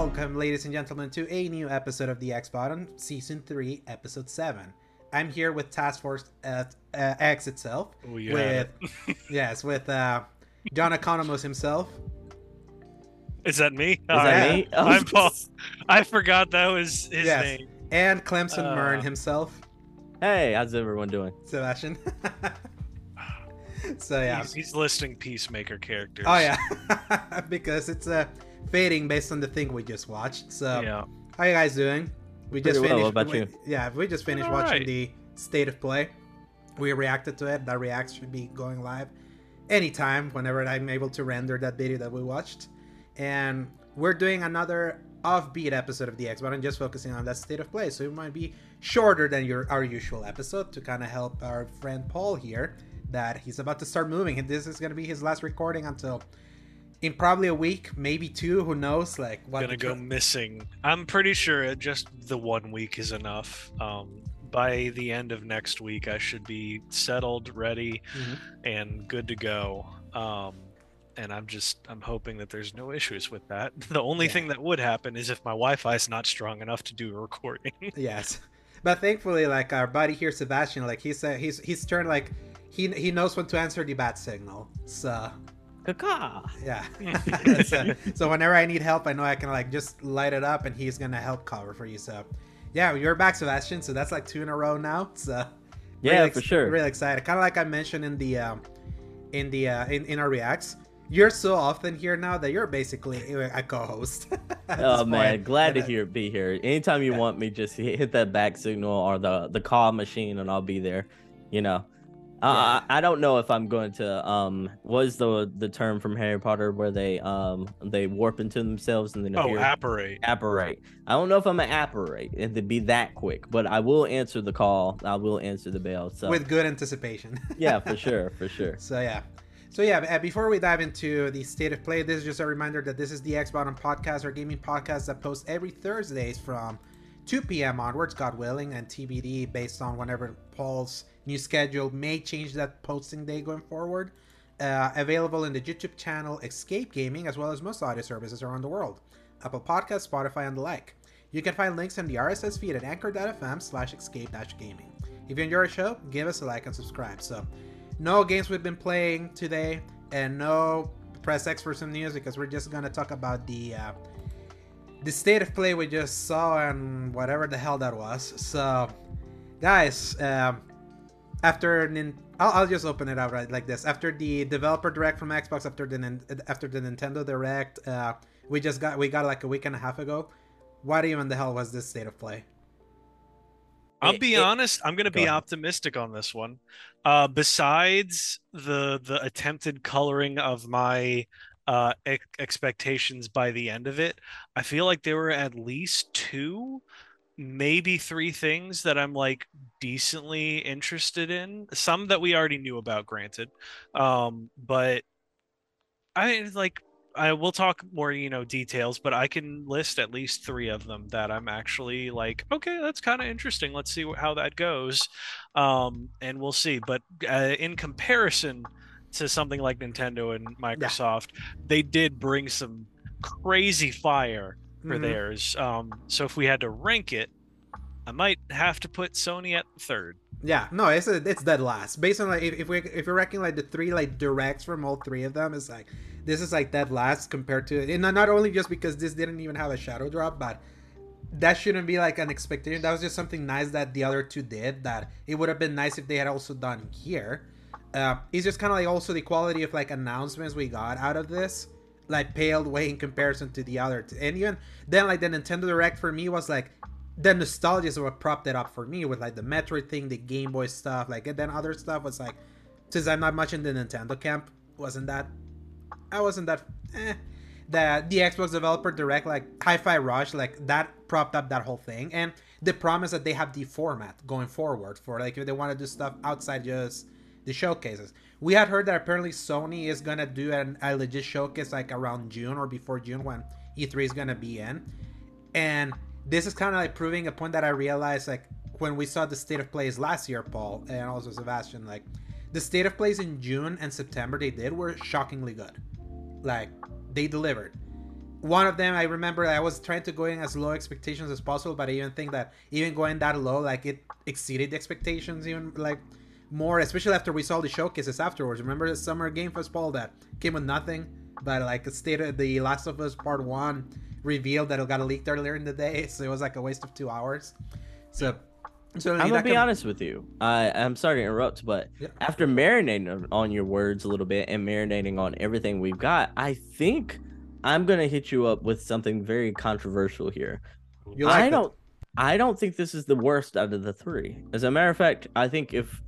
welcome, ladies and gentlemen, to a new episode of the X Button, Season 3, Episode 7. I'm here with Task Force at, uh, X itself. Oh, you with, yes, with uh, John Economos himself. Is that me? Is that me? Oh. I'm Paul. I forgot that was his Yes. name. And Clemson Uh. Murn himself, Hey, how's everyone doing? Sebastion. so, yeah. He's, he's listing peacemaker characters. Oh, yeah. because it's uh, fading based on the thing we just watched. So, yeah. how you guys doing? We just Pretty well, finished. what about we- you? Yeah, we just finished Doing watching alright. the state of play. We reacted to it. That react should be going live anytime, whenever I'm able to render that video that we watched. And we're doing another offbeat episode of the X Button, just focusing on that state of play. So it might be shorter than your our usual episode to kind of help our friend Paul here. That he's about to start moving, and this is going to be his last recording until in probably a week, maybe two. Who knows? Like what? Gonna go missing. I'm pretty sure just the one week is enough. Um, by the end of next week, I should be settled, ready, Mhm. and good to go. Um, and I'm just I'm hoping that there's no issues with that. The only Yeah. thing that would happen is if my Wi-Fi is not strong enough to do a recording. Yes, but thankfully, like our buddy here, Sebastion, like he's uh, he's he's turned like he he knows when to answer the bat signal. So Kaka. yeah, so, so whenever I need help, I know I can like just light it up, and he's gonna help cover for you. So yeah, you're back, Sebastion. So that's like two in a row now. So Yeah, really for ex- sure. Really excited. Kind of like I mentioned in the um, in the uh, in in our reacts. You're so often here now that you're basically a co-host. Oh man, point. glad to And, uh, hear be here. Anytime you Yeah. want me, just hit hit that back signal or the the call machine, and I'll be there. You know, Yeah. I, I I don't know if I'm going to um what is the the term from Harry Potter where they um they warp into themselves and then oh, appear apparate. apparate. I don't know if I'm gonna apparate and to be that quick, but I will answer the call. I will answer the bell. So with good anticipation. yeah, for sure, for sure. So yeah. So yeah, uh, before we dive into the state of play, this is just a reminder that this is the X Button podcast, our gaming podcast that posts every Thursdays from 2 p.m. onwards, God willing, and TBD based on whenever Paul's new schedule may change that posting day going forward. Uh, available in the YouTube channel Escape Gaming, as well as most audio services around the world, Apple Podcasts, Spotify, and the like. You can find links in the RSS feed at anchor.fm slash escape-gaming. If you enjoy our show, give us a like and subscribe. So no games we've been playing today, and no press X for some news because we're just gonna talk about the uh, the state of play we just saw and whatever the hell that was. So, guys, um, after nin- I'll, I'll just open it up right like this. After the developer direct from Xbox, after the nin- after the Nintendo direct, uh, we just got we got like a week and a half ago. What even the hell was this state of play? I'll It- be it- honest. I'm gonna Go be ahead. optimistic on this one. Uh, besides the the attempted coloring of my uh ex- expectations by the end of it, I feel like there were at least two, maybe three things that I'm like decently interested in. Some that we already knew about, granted, um, but I like I will talk more, you know, details, but I can list at least three of them that I'm actually like, okay, that's kind of interesting. Let's see how that goes, um, and we'll see. But uh, in comparison to something like Nintendo and Microsoft, they did bring some crazy fire for Mhm. theirs. Um, so if we had to rank it, I might have to put Sony at third. Yeah, no, it's a, it's dead last. Based on like if, if we if you're ranking like the three like directs from all three of them, it's like this is like dead last compared to and not- not only just because this didn't even have a shadow drop, but that shouldn't be like an expectation. That was just something nice that the other two did. That it would have been nice if they had also done here. Uh, it's just kind of like also the quality of like announcements we got out of this, like paled way in comparison to the other. Two. And even then, like the Nintendo Direct for me was like the nostalgia is what propped it up for me with like the Metroid thing, the Game Boy stuff, like and then other stuff was like, since I'm not much in the Nintendo camp, wasn't that, I wasn't that, eh. The the Xbox Developer Direct, like Hi-Fi Rush, like that propped up that whole thing, and the promise that they have the format going forward for like if they want to do stuff outside just the showcases. We had heard that apparently Sony is gonna do an, a legit showcase like around June or before June when E3 is gonna be in, and this is kind of like proving a point that I realized like when we saw the state of plays last year, Paul, and also Sebastion, like the state of plays in June and September they did were shockingly good. Like they delivered. one of them I remember I was trying to go in as low expectations as possible, but I even think that even going that low, like it exceeded the expectations even like more, especially after we saw the showcases afterwards. Remember the summer game festival that came with nothing, but like it stated the Last of Us Part One revealed that it got leaked earlier in the day, so it was like a waste of two hours. So. So I'm gonna be can- honest with you. I I'm sorry to interrupt, but Yeah. after marinating on- your words a little bit and marinating on everything we've got, I think I'm gonna hit you up with something very controversial here. Like I don't I don't think this is the worst out of the three. As a matter of fact, I think if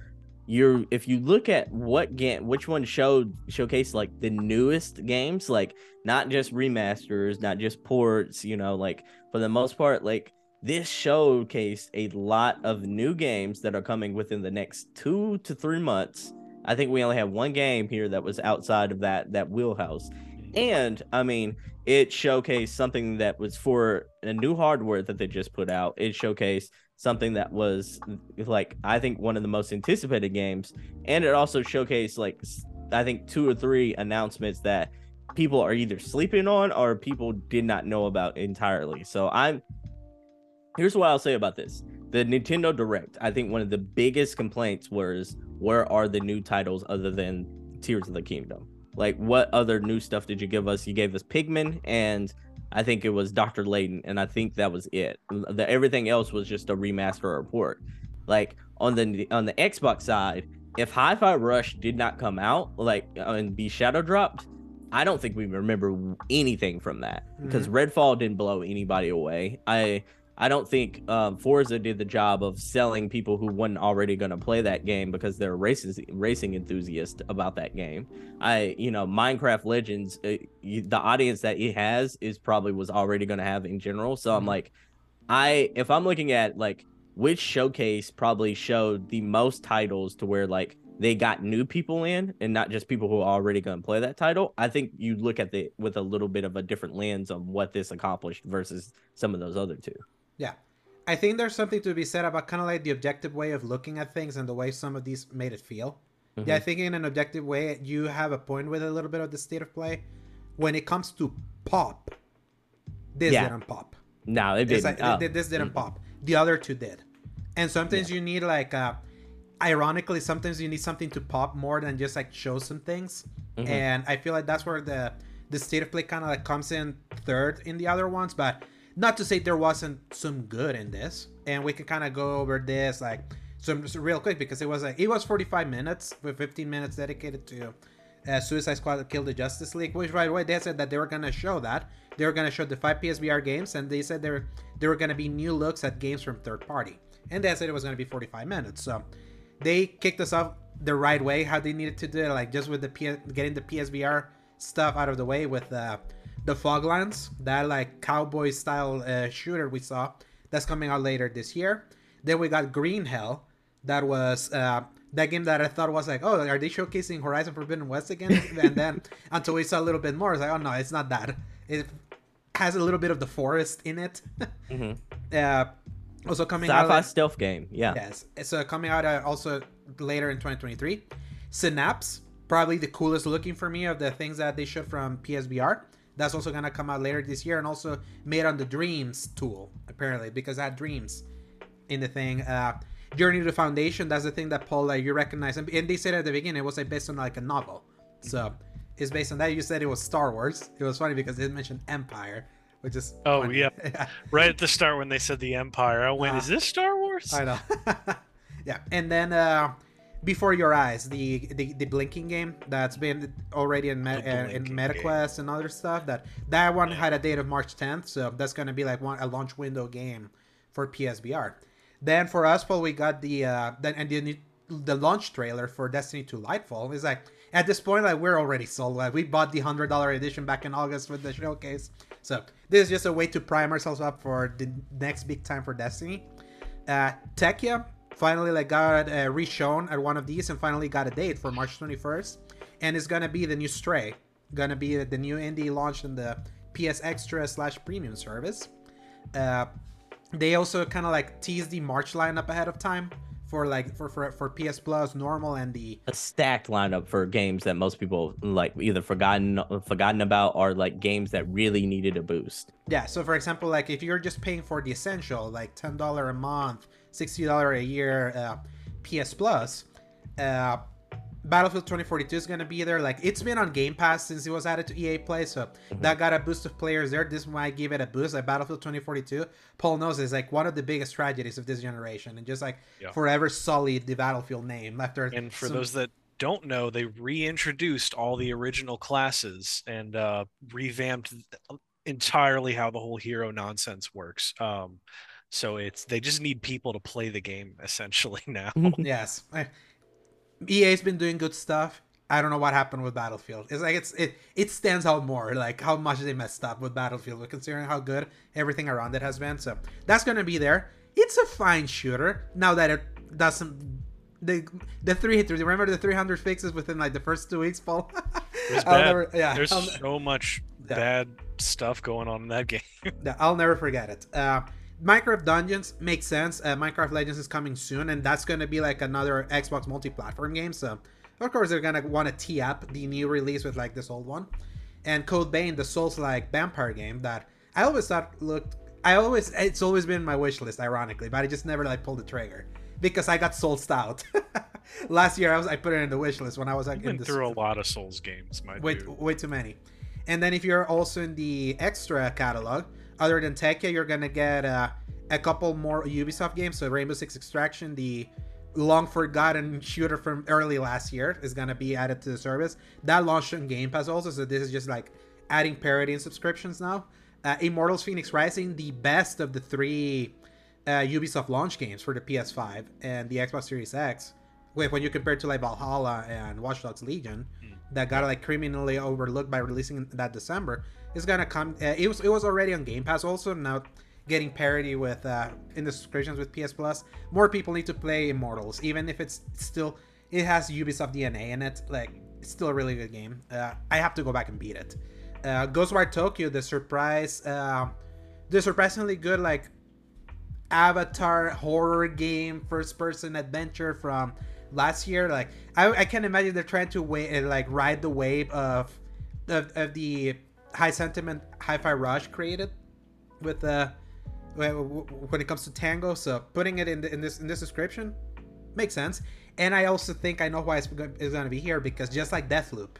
you're if you look at what game which one showed showcase like the newest games, like not just remasters, not just ports, you know, like for the most part, like this showcased a lot of new games that are coming within the next two to three months. I think we only have one game here that was outside of that that wheelhouse. And I mean, it showcased something that was for a new hardware that they just put out. It showcased something that was like I think one of the most anticipated games, and it also showcased like I think two or three announcements that people are either sleeping on or people did not know about entirely. So I'm here's what I'll say about this. The Nintendo Direct, I think one of the biggest complaints was where are the new titles other than Tears of the Kingdom? Like what other new stuff did you give us? You gave us Pikmin and I think it was Dr. Layton and I think that was it. The everything else was just a remaster or port. Like on the on the Xbox side, if Hi-Fi Rush did not come out like uh, and be shadow dropped, I don't think we remember anything from that because Redfall didn't blow anybody away. I I don't think um, Forza did the job of selling people who weren't already going to play that game because they're races, racing enthusiasts about that game. I, you know, Minecraft Legends, uh, you, the audience that it has is probably was already going to have in general. So I'm Mhm. like, I if I'm looking at like which showcase probably showed the most titles to where like they got new people in and not just people who are already going to play that title. I think you look at the with a little bit of a different lens on what this accomplished versus some of those other two. Yeah. I think there's something to be said about kind of like the objective way of looking at things and the way some of these made it feel. Yeah, I think in an objective way, you have a point with a little bit of the state of play. When it comes to pop, this Yeah. didn't pop. No, it didn't. like, Oh. th- this didn't Mhm. pop. The other two did. And sometimes you need like, uh, ironically, sometimes you need something to pop more than just like show some things. Mhm. And I feel like that's where the the state of play kind of like comes in third in the other ones. But not to say there wasn't some good in this. And we can kind of go over this like some real quick because it was like it was 45 minutes with 15 minutes dedicated to uh, Suicide Squad Kill the Justice League, which right away they said that they were gonna show that they were gonna show the five PSVR games, and they said there there were gonna be new looks at games from third party, and they said it was gonna be 45 minutes. So they kicked us off the right way, how they needed to do it, like just with the P- getting the PSVR stuff out of the way with uh, the Foglands, that like cowboy style uh, shooter we saw that's coming out later this year. Then we got Green Hell, that was uh, that game that I thought was like, oh, are they showcasing Horizon Forbidden West again? and then until we saw a little bit more, it's like, oh no, it's not that. It has a little bit of the forest in it. Mhm. uh, also coming out. Sci-fi stealth game. Yeah. Yes, it's uh, coming out uh, also later in 2023. Synapse, probably the coolest looking for me of the things that they showed from PSVR. That's also gonna come out later this year, and also made on the Dreams tool apparently because I had Dreams in the thing. Uh, Journey to the Foundation, that's the thing that Paul like you recognize, and and they said at the beginning it was like based on like a novel, so it's based on that. You said it was Star Wars. It was funny because it mentioned Empire, which is Oh, funny. yeah. Right at the start when they said the Empire, I went, Ah. "Is this Star Wars?" I know. yeah, and then uh, before your eyes, the, the the blinking game that's been already in Me- uh, in MetaQuest and other stuff. That that one had a date of March 10th, so that's gonna be like one a launch window game for PSVR. Then for us, well, we got the uh, then and the the launch trailer for Destiny 2 Lightfall. It's like at this point, like we're already sold. Like we bought the hundred dollar edition back in August with the showcase. So this is just a way to prime ourselves up for the next big time for Destiny. Uh, Tchia finally like got uh, reshown at one of these and finally got a date for March 21st, and it's gonna be the new Stray, gonna be the new indie launched in the PS Extra slash Premium service. Uh, they also kind of like teased the March lineup ahead of time for like for for, for PS Plus normal and the a stacked lineup for games that most people like either forgotten forgotten about or like games that really needed a boost. yeah. So for example, like if you're just paying for the essential, like ten dollar a month, sixty dollar a year, uh, PS Plus, uh, Battlefield 2042 is gonna be there. Like it's been on Game Pass since it was added to EA Play, so that got a boost of players there. This might give it a boost. Like Battlefield 2042, Paul knows is like one of the biggest tragedies of this generation, and just like Yeah. forever sullied the Battlefield name after. And for some- those that don't know, they reintroduced all the original classes and uh, revamped entirely how the whole hero nonsense works. Um, so it's they just need people to play the game essentially now. yes, EA's been doing good stuff. I don't know what happened with Battlefield. It's like it's it it stands out more like how much they messed up with Battlefield, but considering how good everything around it has been. So that's gonna be there. It's a fine shooter. Now that it doesn't the the three hitters. Remember the 300 fixes within like the first two weeks, Paul? It bad. never- yeah, There's I'll- so much Yeah. bad stuff going on in that game. Yeah, I'll never forget it. Uh, Minecraft Dungeons makes sense. Uh, Minecraft Legends is coming soon, and that's going to be like another Xbox multi-platform game. So, of course, they're going to want to tee up the new release with like this old one. And Code Vein, the Souls-like vampire game that I always thought looked. I always it's always been my wish list, ironically, but I just never like pulled the trigger because I got sold out. Last year, I was I put it in the wish list when I was like in the through a lot of Souls games, my way, dude. way too many. And then if you're also in the extra catalog, other than Tekken, you're gonna get uh, a couple more Ubisoft games. So Rainbow Six Extraction, the long forgotten shooter from early last year, is gonna be added to the service. That launched on Game Pass also, so this is just like adding parity and subscriptions now. Uh, Immortals Phoenix Rising, the best of the three uh, Ubisoft launch games for the PS5 and the Xbox Series X. Wait, when you compare to like Valhalla and Watch Dogs Legion, that got like criminally overlooked by releasing that December, is gonna come. Uh, it was it was already on Game Pass also now, getting parity with uh, in the subscriptions with PS Plus. More people need to play Immortals, even if it's still it has Ubisoft DNA in it. Like it's still a really good game. Uh, I have to go back and beat it. Uh, Ghostwire Tokyo, the surprise, uh, the surprisingly good like avatar horror game first person adventure from last year like i, I can imagine they're trying to wait and like ride the wave of of, of the high sentiment hi-fi rush created with uh when it comes to tango so putting it in, the, in this in this description makes sense and i also think i know why it's, it's going to be here because just like deathloop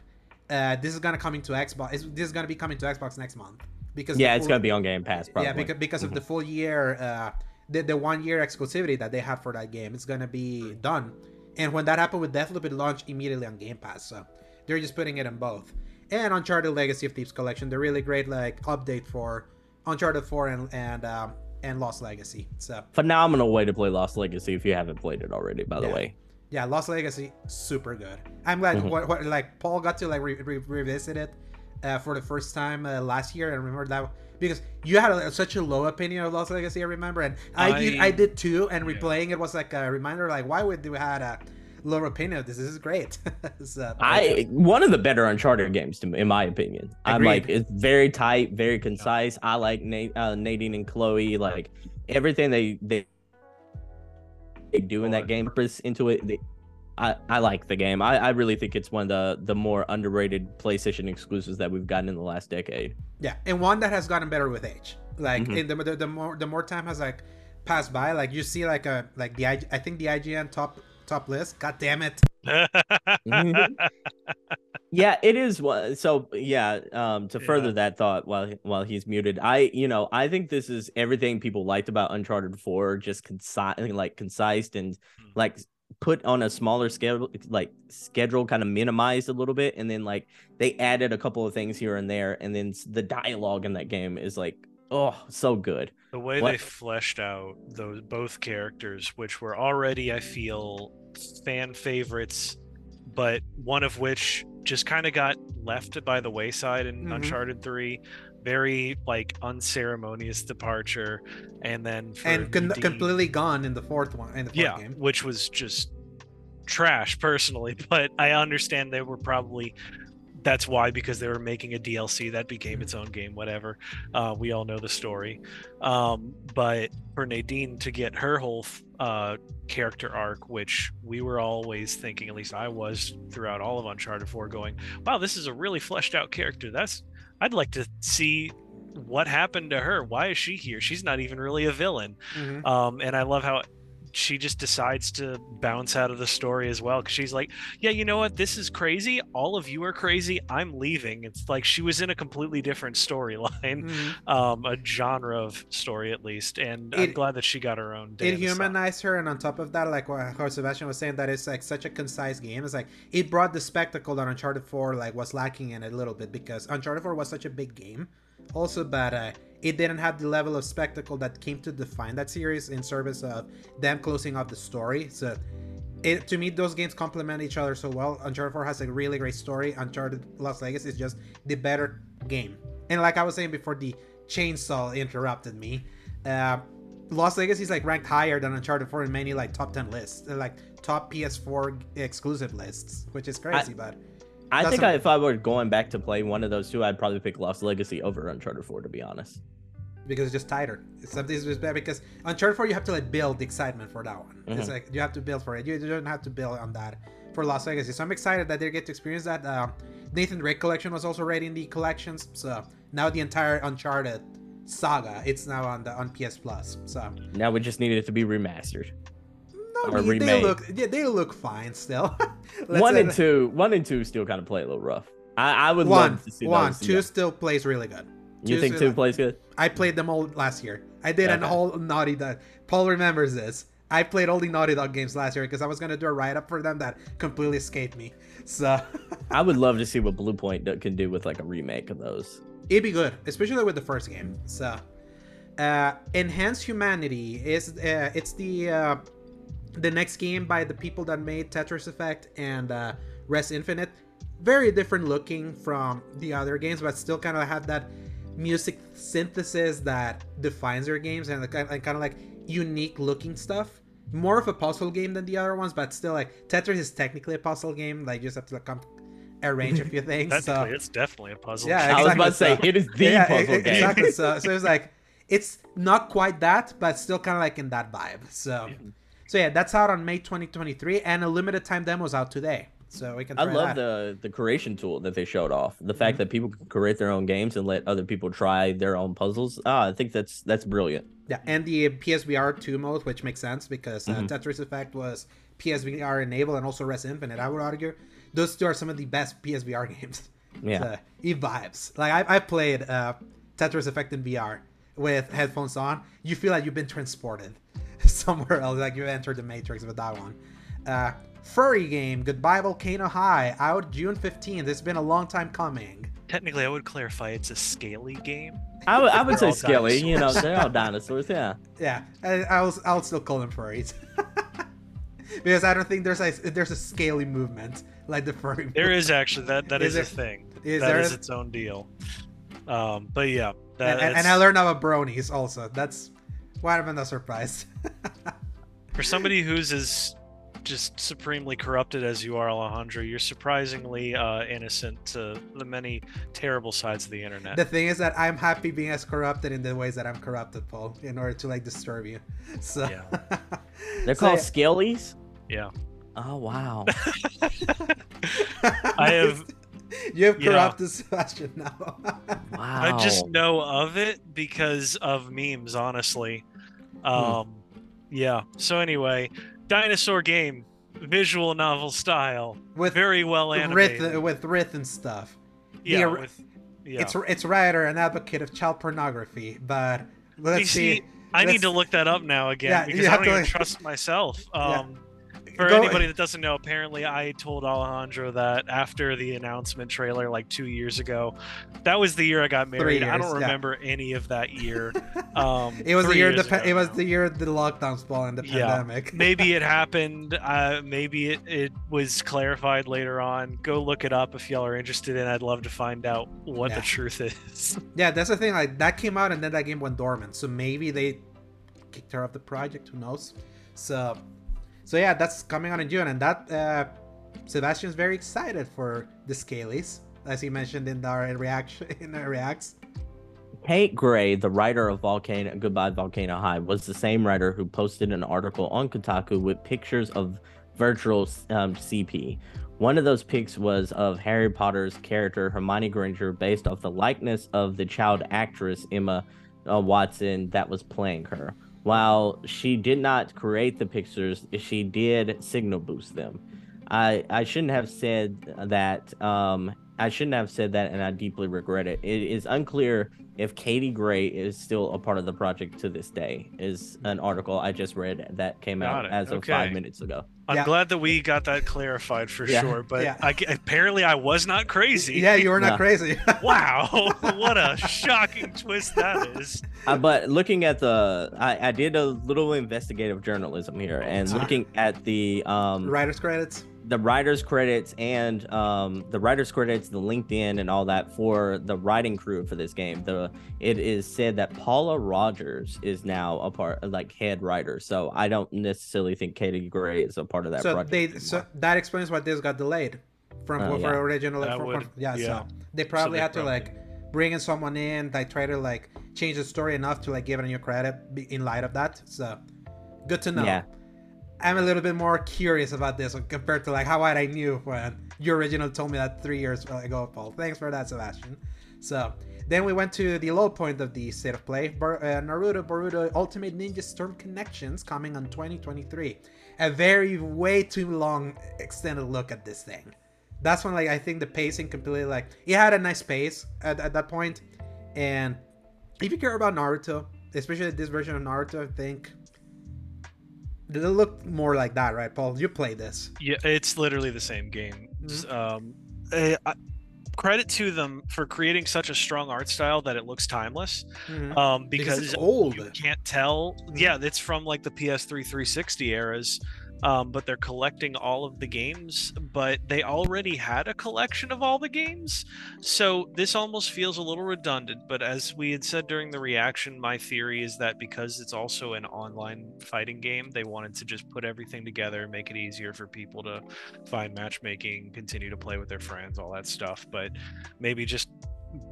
uh this is going to come into xbox this is going to be coming to xbox next month because yeah, it's gonna be on Game Pass probably. yeah, because, because of the full year, uh, the, the one year exclusivity that they have for that game, it's gonna be done. And when that happened with Deathloop, it launched immediately on Game Pass. So they're just putting it in both. And Uncharted Legacy of Thieves Collection, the really great like update for Uncharted 4 and and um, and Lost Legacy. So Phenomenal way to play Lost Legacy if you haven't played it already. By the Yeah. way, yeah, Lost Legacy, super good. I'm glad Mhm. what, what like Paul got to like re- re- revisit it uh, for the first time uh, last year, and remember that because you had a, such a low opinion of Lost Legacy. I remember, and I, did, I- I did too. And Yeah. replaying it was like a reminder, like why would you had a opinion of this? Is great. so, I one of the better Uncharted games, to, in my opinion. I'm like it's very tight, very concise. I like Nate, uh, Nadine and Chloe. Like everything they they they do in that game purpose into it. They, I, I like the game. I, I really think it's one of the the more underrated PlayStation exclusives that we've gotten in the last decade. yeah, and one that has gotten better with age. Like Mhm. in the, the the more the more time has like passed by, like you see like a like the I think the IGN top top list. God damn it. yeah it is one so yeah um to further Yeah. that thought while while he's muted i you know i think this is everything people liked about uncharted 4 just concise like concise and Hmm. like put on a smaller scale like schedule kind of minimized a little bit and then like they added a couple of things here and there and then the dialogue in that game is like oh so good the way What- they fleshed out those both characters which were already i feel fan favorites but one of which just kind of got left by the wayside in Mhm. uncharted 3 very like unceremonious departure and then for And con- Nadine- completely gone in the fourth one in the fourth yeah game. which was just trash personally but i understand they were probably that's why because they were making a DLC that became its own game. Whatever. Uh, we all know the story. Um, but for Nadine to get her whole uh, character arc, which we were always thinking, at least I was throughout all of Uncharted 4, going, "Wow, this is a really fleshed out character. That's I'd like to see what happened to her. Why is she here? She's not even really a villain." Mhm. Um, and I love how she just decides to bounce out of the story as well because she's like, "Yeah, you know what? This is crazy. All of you are crazy. I'm leaving." It's like she was in a completely different storyline, Mhm. um, a genre of story at least, and I'm glad that she got her own. Day it humanized her and on top of that like what how sebastion was saying that it's like such a concise game it's like it brought the spectacle that uncharted 4 like was lacking in a little bit because uncharted 4 was such a big game also but uh, it didn't have the level of spectacle that came to define that series in service of them closing off the story. So it, to me those games complement each other so well. Uncharted 4 has a really great story. Uncharted lost legacy is just the better game. And like i was saying before the chainsaw interrupted me. Uh, Lost Legacy is like ranked higher than Uncharted 4 in many like top 10 lists, like top PS4 exclusive lists, which is crazy. but I think I, if I were going back to play one of those two, I'd probably pick Lost Legacy over Uncharted 4, to be honest. because it's just tighter. It's something is bad because Uncharted 4 you have to like build the excitement for that one. It's Mhm. like you have to build for it. You, don't have to build on that for Lost Legacy. So I'm excited that they get to experience that. Uh, Nathan Drake collection was also ready in the collections, so now the entire Uncharted saga it's now on the on PS Plus. So Now we just needed it to be remastered. No, Or I mean, they look yeah, they look fine still. One and two, one and two still kind of play a little rough. I, I would One, love to see one, two still plays really good. You two think two plays good? I played them all last year. I did an Okay. whole Naughty Dog. Paul remembers this. I played all the Naughty Dog games last year because I was gonna do a write up for them that completely escaped me. So I would love to see what Bluepoint can do with like a remake of those. it'd be good, especially with the first game. So, uh, Enhanced Humanity is uh, it's the uh, the next game by the people that made Tetris Effect and uh, Rez Infinite. Very different looking from the other games, but still kind of have that music synthesis that defines their games and, kind of like unique looking stuff. More of a puzzle game than the other ones, but still like Tetris is technically a puzzle game. Like you just have to like, come arrange a few things. Technically, so it's definitely a puzzle. Yeah, exactly. I was about to say exactly, it is the yeah, puzzle e- game. exactly. So, so it's like it's not quite that, but still kind of like in that vibe. So, so yeah, that's out on May 2023, and a limited time demo is out today. So we can. I love that. the the creation tool that they showed off. The Mm-hmm. fact that people can create their own games and let other people try their own puzzles. Ah, I think that's that's brilliant. Yeah, and the PSVR 2 mode, which makes sense because uh, Mhm. Tetris Effect was PSVR enabled and also Rez Infinite. I would argue those two are some of the best PSVR games. Yeah. So, it vibes. Like I, I played uh, Tetris Effect in VR with headphones on. You feel like you've been transported somewhere else. Like you entered the Matrix with that one. Uh, furry game, Goodbye Volcano High, out June 15th. It's been a long time coming. Technically, I would clarify it's a scaly game. I would I would say scaly. Skelly. You know, they're all dinosaurs. Yeah. Yeah, I, I'll I'll still call them furries. because I don't think there's a there's a scaly movement like the furry. There is actually that that Is is, there- a thing. is That there is a- its own deal. Um, but yeah, that, and, and, and I learned about bronies also. That's why I'm not surprised. for somebody who's as just supremely corrupted as you are, Alejandro, you're surprisingly uh, innocent to the many terrible sides of the internet. the thing is that I'm happy being as corrupted in the ways that I'm corrupted, Paul, in order to like disturb you. So Yeah. They're So, called yeah. Skellies. yeah, Oh wow. I have you have Yeah. corrupted Sebastion now. Wow. I just know of it because of memes, honestly. Hmm. Um, yeah. So anyway, dinosaur game, visual novel style, with very well animated. Rith, with Rith and stuff. yeah, the- with, yeah. It's it's writer an advocate of child pornography, but let's see. see, I let's- need to look that up now again Yeah, because I don't even like- trust myself. Yeah. Um, For Go- anybody that doesn't know, apparently I told Alejandro that after the announcement trailer like two years ago, that was the year I got Three married. I don't yeah. remember any of that year. Um, It was the year years the pa- ago it was the year the lockdown spawned the Yeah. pandemic. maybe it happened. Uh, maybe it, it was clarified later on. Go look it up if y'all are interested in. I'd love to find out what Yeah. the truth is. Yeah, that's the thing. Like that came out and then that game went dormant. So maybe they kicked her off the project. Who knows? So, so yeah, that's coming out in June, and that uh, Sebastion's very excited for the Scalies. as he mentioned in our reaction in our reacts. Kate Gray, the writer of Volcano Goodbye Volcano High, was the same writer who posted an article on Kotaku with pictures of virtual um, CP. One of those pics was of Harry Potter's character Hermione Granger, based off the likeness of the child actress Emma uh, Watson that was playing her. While she did not create the pictures, she did signal boost them. I I shouldn't have said that. Um, I shouldn't have said that, and I deeply regret it. It is unclear if Katie Gray is still a part of the project to this day. Is an article I just read that came Got out it. as of five minutes ago. I'm Yeah. glad that we got that clarified for Yeah. sure. But Yeah. I, apparently, I was not crazy. Yeah, you were not No. crazy. Wow, what a shocking twist that is. Uh, but looking at the, I, I did a little investigative journalism here, and looking at the um Writers credits. The writers credits and um the writers credits, the LinkedIn and all that for the writing crew for this game. The it is said that Paula Rogers is now a part, like head writer. So I don't necessarily think Katie Gray is a part of that so project. they anymore. so that explains why this got delayed from for yeah. original That from- would- from- yeah, yeah. so they probably they had to like bring in someone in like try to like change the story enough to like give it a new credit in light of that so good to know Yeah. I'm a little bit more curious about this one compared to like how I knew when your original told me that three years ago paul. Thanks for that sebastion. So then we went to the low point of the state of play. Bar- uh, naruto boruto ultimate ninja storm connections coming on 2023 a very way too long extended look at this thing. That's when like i think the pacing completely like it had a nice pace at, at that point. And if you care about naruto especially this version of naruto i think it'll look more like that right paul you play this Yeah, it's literally the same game. S- Um, eh, I- credit to them for creating such a strong art style that it looks timeless. Mhm. Um, Because because it's old. you can't tell. Yeah, it's from like the PS3 360 eras. Um, but they're collecting all of the games, but they already had a collection of all the games. So this almost feels a little redundant. But as we had said during the reaction, my theory is that because it's also an online fighting game, they wanted to just put everything together, make it easier for people to find matchmaking, continue to play with their friends, all that stuff. But maybe just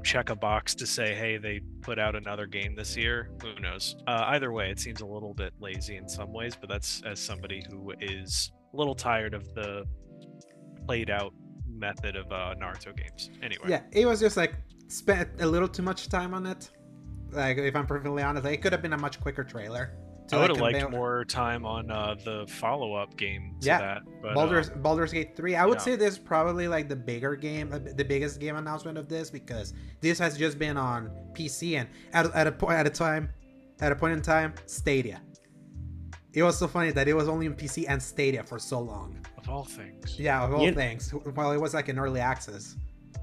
check a box to say, hey, they put out another game this year. Who knows? Uh, either way, it seems a little bit lazy in some ways, but that's as somebody who is a little tired of the played out method of uh, Naruto games. Anyway, yeah it was just like spent a little too much time on it like if i'm perfectly honest it could have been a much quicker trailer I would have liked convey- more time on uh, the follow up game to Yeah. that. But, uh, Baldur's Baldur's Gate 3. I would yeah. say this is probably like the bigger game, uh, the biggest game announcement of this because this has just been on PC and at, at a point at a time, at a point in time, Stadia. It was so funny that it was only on PC and Stadia for so long. of all things. Yeah, of all You- things. Well, it was like an early access.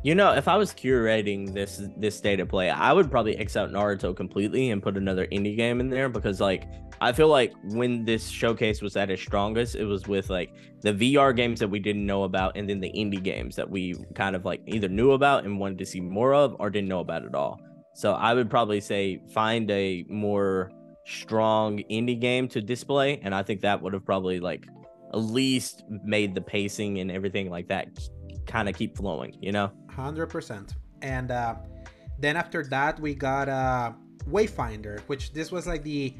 You know, if I was curating this this state of play, I would probably X out Naruto completely and put another indie game in there because like I feel like when this showcase was at its strongest, it was with like the VR games that we didn't know about and then the indie games that we kind of like either knew about and wanted to see more of or didn't know about at all. So I would probably say find a more strong indie game to display and I think that would have probably like at least made the pacing and everything like that kind of keep flowing, you know? 100%. And uh, then after that, we got uh, Wayfinder, which this was like the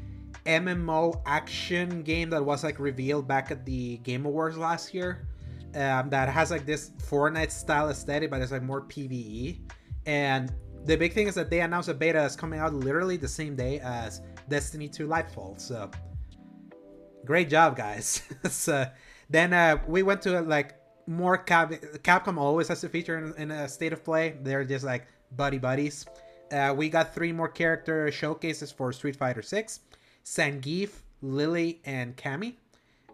MMO action game that was like revealed back at the Game Awards last year. Um, that has like this Fortnite style aesthetic, but it's like more PVE. And the big thing is that they announced a beta is coming out literally the same day as Destiny 2 Lightfall. So great job, guys. so then uh, we went to like more Cap- Capcom always has to feature in, in a state of play. They're just like buddy buddies. Uh, we got three more character showcases for Street Fighter 6. Zangief, Lily, and Cammy.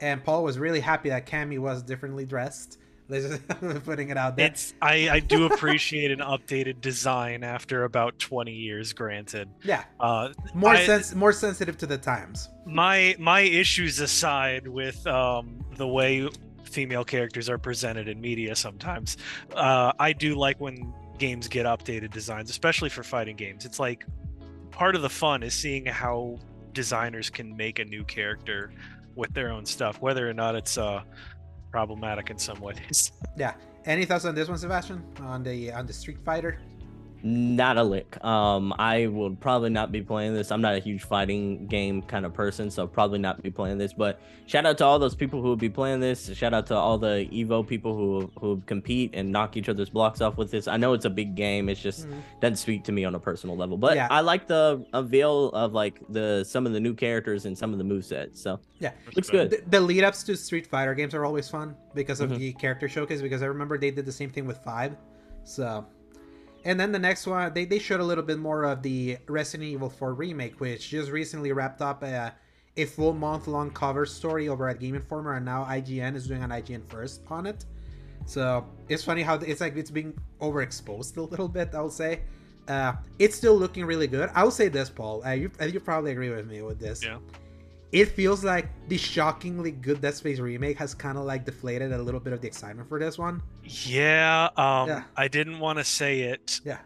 And Paul was really happy that Cammy was differently dressed. Just putting it out there. It's I, I do appreciate an updated design after about 20 years granted yeah, uh more I- sense, more sensitive to the times. my my issues aside with um the way female characters are presented in media sometimes uh i do like when games get updated designs especially for fighting games it's like part of the fun is seeing how designers can make a new character with their own stuff whether or not it's uh problematic in some ways. Yeah. Any thoughts on this one, Sebastion? On the on the Street Fighter? Not a lick. Um, I will probably not be playing this. I'm not a huge fighting game kind of person, so probably not be playing this. But shout out to all those people who will be playing this. Shout out to all the Evo people who who compete and knock each other's blocks off with this. I know it's a big game. It's just Mhm. doesn't speak to me on a personal level. But Yeah. I like the unveil of like the some of the new characters and some of the movesets. So Yeah. looks good. The, the lead ups to Street Fighter games are always fun because of Mhm. the character showcase. Because I remember they did the same thing with Five. So, and then the next one, they, they showed a little bit more of the Resident Evil 4 remake, which just recently wrapped up a, a full month long cover story over at Game Informer, and now IGN is doing an IGN first on it. So it's funny how it's like it's being overexposed a little bit. I would say. Uh, it's still looking really good. I would say this, Paul. Uh, you, uh, you probably agree with me with this Yeah. It feels like the shockingly good Dead Space remake has kind of like deflated a little bit of the excitement for this one. Yeah, um, Yeah. I didn't want to say it. Yeah.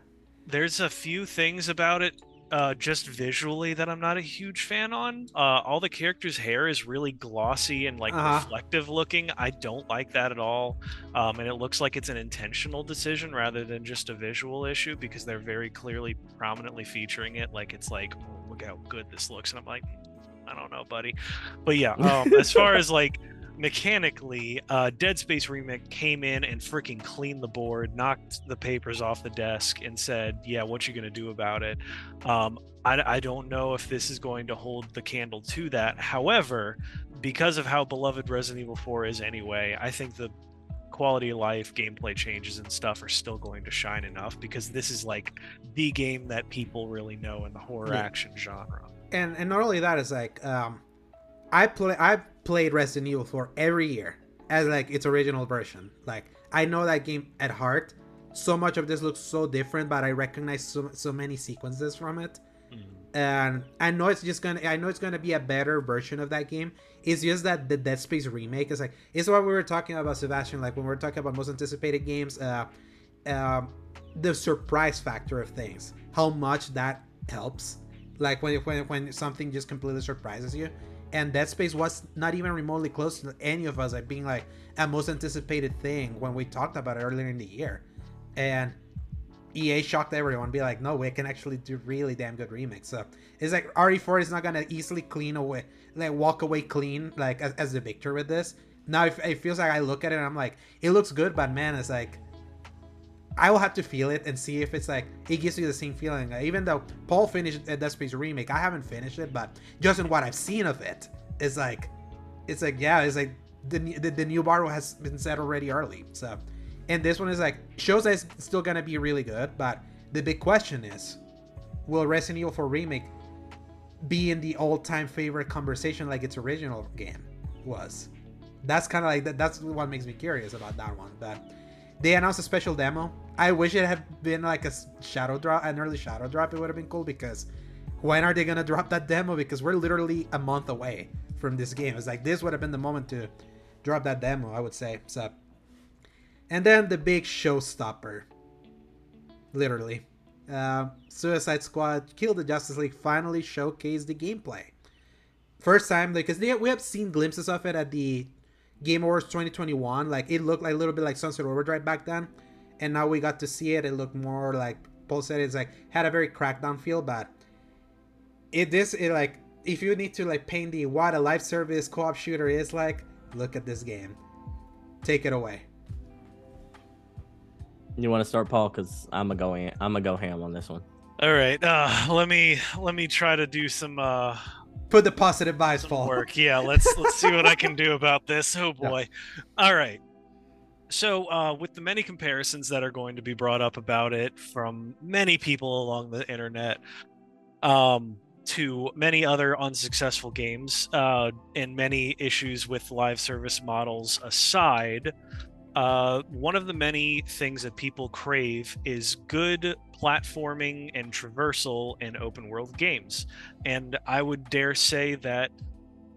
There's a few things about it, uh, just visually, that I'm not a huge fan on. Uh, all the characters' hair is really glossy and like Uh-huh. reflective looking. I don't like that at all. Um, and it looks like it's an intentional decision rather than just a visual issue because they're very clearly prominently featuring it. Like it's like, "Oh, look how good this looks, and I'm like, I don't know, buddy. But yeah, um, as far as like mechanically, uh, Dead Space Remake came in and freaking cleaned the board, knocked the papers off the desk, and said, "Yeah, what you gonna do about it?" Um, I, I don't know if this is going to hold the candle to that. However, because of how beloved Resident Evil 4 is anyway, I think the quality of life, gameplay changes, and stuff are still going to shine enough because this is like the game that people really know in the horror Yeah. action genre. And and not only that, it's like um, I play I played Resident Evil 4 every year as like its original version. Like I know that game at heart. So much of this looks so different, but I recognize so so many sequences from it. and I know it's just gonna I know it's gonna be a better version of that game. It's just that the Dead Space remake is like it's what we were talking about, Sebastion. Like when we were talking about most anticipated games, uh, um, the surprise factor of things, how much that helps. Like when when when something just completely surprises you, and Dead Space was not even remotely close to any of us like being like a most anticipated thing when we talked about it earlier in the year, and EA shocked everyone, be like, no, we can actually do really damn good remakes. So it's like RE4 is not gonna easily clean away, like walk away clean, like as, as the victor with this. Now it, it feels like I look at it and I'm like, it looks good, but man, it's like I will have to feel it and see if it's like it gives you the same feeling. Like, even though Paul finished Dead Space remake, I haven't finished it, but just in what I've seen of it, it's like, it's like yeah, it's like the the, the new bar has been set already early. So and this one is like shows that it's still gonna be really good, but the big question is, will Resident Evil 4 remake be in the all-time favorite conversation like its original game was? That's kind of like that. That's what makes me curious about that one. But they announced a special demo. I wish it had been like a shadow drop, an early shadow drop. It would have been cool because when are they gonna drop that demo? Because we're literally a month away from this game. It's like this would have been the moment to drop that demo. I would say so. And then the big showstopper. Literally. Uh, Suicide Squad Kill the Justice League finally showcased the gameplay. First time, like because we have seen glimpses of it at the Game Awards 2021. Like, it looked like a little bit like Sunset Overdrive back then. And now we got to see it. It looked more like, Paul said it's like, had a very crackdown feel, but it this, it like, if you need to like paint the what a live service co-op shooter is like, look at this game. Take it away. You want to start, Paul? Because I'm gonna go. in- I'm gonna go ham on this one. All right, uh, let me let me try to do some uh, Put the positive vibes, some Paul. work. Yeah, let's let's see what I can do about this. Oh boy. All right. So, uh, with the many comparisons that are going to be brought up about it from many people along the internet, um, to many other unsuccessful games, uh, and many issues with live service models aside, uh, one of the many things that people crave is good platforming and traversal in open world games. And I would dare say that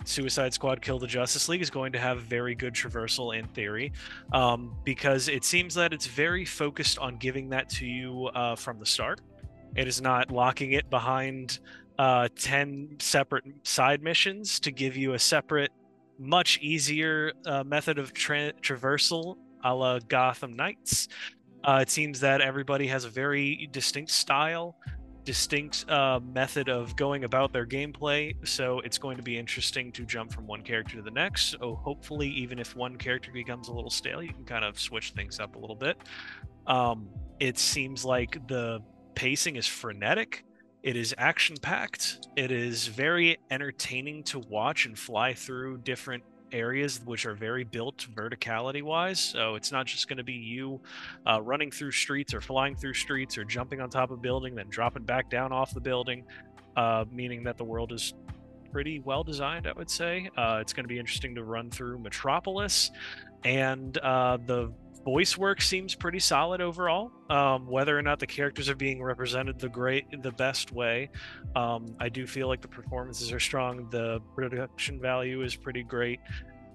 Suicide Squad Kill the Justice League is going to have very good traversal in theory, um, because it seems that it's very focused on giving that to you uh, from the start. It is not locking it behind uh, 10 separate side missions to give you a separate much easier uh, method of tra- traversal a la Gotham Knights. Uh, it seems that everybody has a very distinct style, distinct uh, method of going about their gameplay. So it's going to be interesting to jump from one character to the next. So hopefully, even if one character becomes a little stale, you can kind of switch things up a little bit. Um, it seems like the pacing is frenetic. It is action packed. It is very entertaining to watch and fly through different areas which are very built verticality wise. So it's not just going to be you uh, running through streets or flying through streets or jumping on top of a building, then dropping back down off the building, uh, meaning that the world is pretty well designed, I would say. Uh, it's going to be interesting to run through Metropolis. And uh, the voice work seems pretty solid overall. Um, whether or not the characters are being represented the great, the best way, um, I do feel like the performances are strong. The production value is pretty great,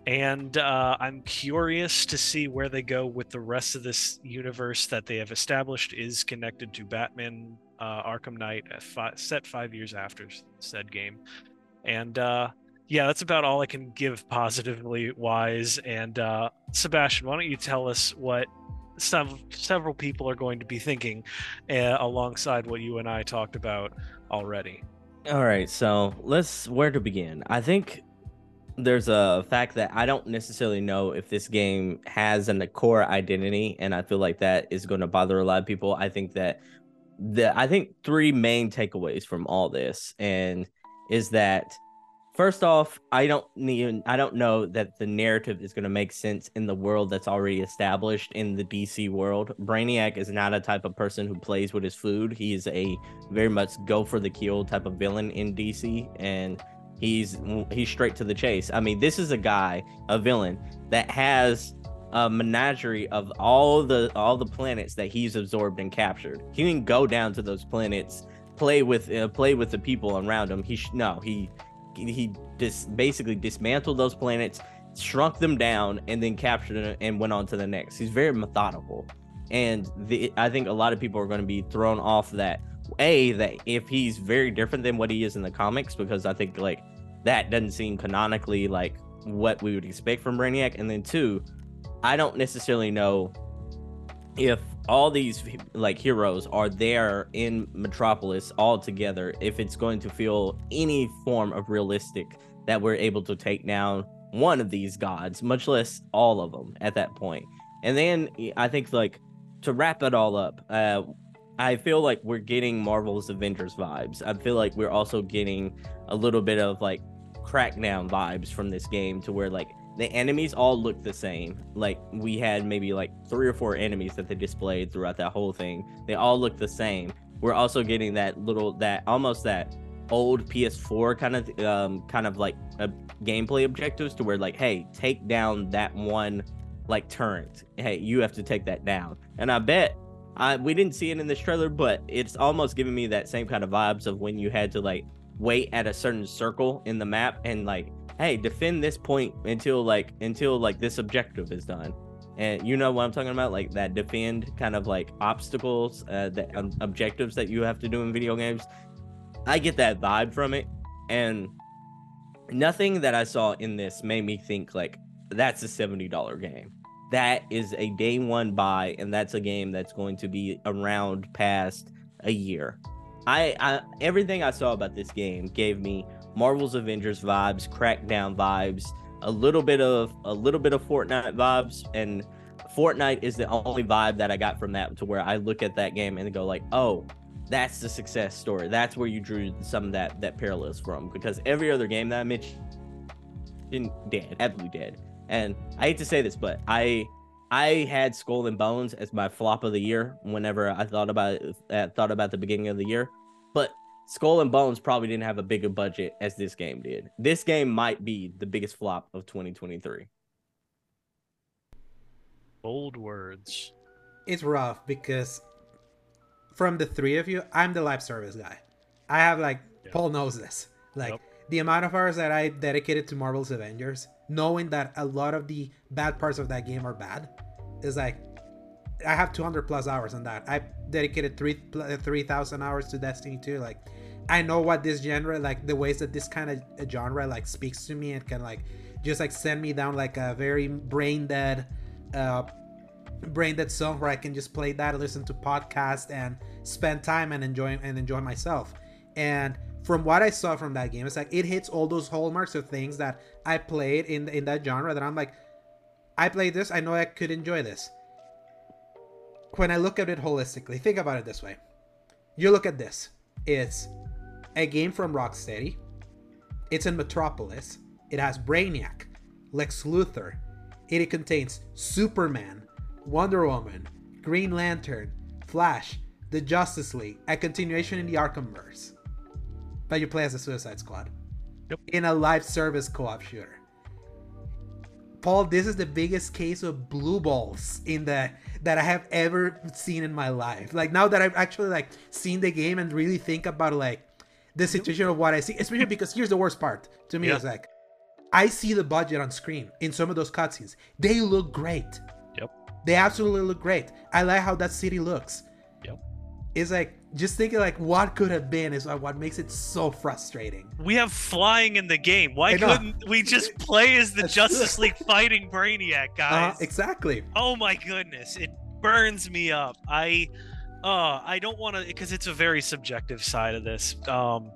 and uh, I'm curious to see where they go with the rest of this universe that they have established is connected to Batman uh, Arkham Knight, set five years after said game, and uh, yeah, that's about all I can give positively wise. And uh, Sebastion, why don't you tell us what some several people are going to be thinking uh, alongside what you and I talked about already? All right, so let's where to begin. I think there's a fact that I don't necessarily know if this game has an, a core identity, and I feel like that is going to bother a lot of people. I think that the I think three main takeaways from all this and is that First off, I don't need I don't know that the narrative is going to make sense in the world that's already established in the DC world. Brainiac is not a type of person who plays with his food. He is a very much go for the kill type of villain in DC and he's he's straight to the chase. I mean, this is a guy, a villain that has a menagerie of all the all the planets that he's absorbed and captured. He can go down to those planets, play with uh, play with the people around him. He sh- no, he he just basically dismantled those planets, shrunk them down, and then captured them and went on to the next. He's very methodical, and the, I think a lot of people are going to be thrown off that a that if he's very different than what he is in the comics, because I think like that doesn't seem canonically like what we would expect from Brainiac, and then two, I don't necessarily know if all these like heroes are there in Metropolis all together, if it's going to feel any form of realistic that we're able to take down one of these gods, much less all of them at that point. And then I think like to wrap it all up, uh, I feel like we're getting Marvel's Avengers vibes. I feel like we're also getting a little bit of like crackdown vibes from this game to where like the enemies all look the same. Like we had maybe like three or four enemies that they displayed throughout that whole thing. They all look the same. We're also getting that little that almost that old PS4 kind of um kind of like gameplay objectives to where like hey take down that one like turret. Hey, you have to take that down. And I bet I we didn't see it in this trailer, but it's almost giving me that same kind of vibes of when you had to like wait at a certain circle in the map and like hey, defend this point until like until like this objective is done. And you know what I'm talking about, like that defend kind of like obstacles, uh, the um, objectives that you have to do in video games. I get that vibe from it, and nothing that I saw in this made me think like that's a seventy dollar game. That is a day one buy, and that's a game that's going to be around past a year. I, I everything I saw about this game gave me Marvel's Avengers vibes, Crackdown vibes, a little bit of a little bit of Fortnite vibes, and Fortnite is the only vibe that I got from that to where I look at that game and go like, oh, that's the success story. That's where you drew some of that that parallels from because every other game that I mentioned dead, absolutely dead. And I hate to say this, but I I had Skull and Bones as my flop of the year whenever I thought about it, uh, thought about the beginning of the year. But Skull and Bones probably didn't have a bigger budget as this game did. This game might be the biggest flop of 2023. Bold words. It's rough because from the three of you, I'm the live service guy. I have like yep. Paul knows this. Like yep. the amount of hours that I dedicated to Marvel's Avengers, knowing that a lot of the bad parts of that game are bad, is like I have 200 plus hours on that. I dedicated three uh, 3,000 hours to Destiny 2. Like I know what this genre, like the ways that this kind of genre like speaks to me and can like just like send me down like a very brain dead uh brain dead zone where I can just play that, listen to podcast, and spend time and enjoy and enjoy myself. And from what I saw from that game, it's like it hits all those hallmarks of things that I played in in that genre. That I'm like, I played this, I know I could enjoy this. When I look at it holistically, think about it this way: you look at this, it's a game from Rocksteady. It's in Metropolis. It has Brainiac, Lex Luthor. It contains Superman, Wonder Woman, Green Lantern, Flash, the Justice League, a continuation in the Arkhamverse. But you play as the Suicide Squad. Yep. In a live service co-op shooter. Paul, this is the biggest case of blue balls in the that I have ever seen in my life. Like now that I've actually like seen the game and really think about like the situation of what I see, especially because here's the worst part to me is like I see the budget on screen in some of those cutscenes. They look great. Yep. They absolutely look great. I like how that city looks. Yep. It's like just thinking like what could have been is like what makes it so frustrating. We have flying in the game. Why couldn't we just play as the Justice League fighting Brainiac, Uh, guys? exactly. Oh my goodness, it burns me up. I uh I don't want to because it's a very subjective side of this. Um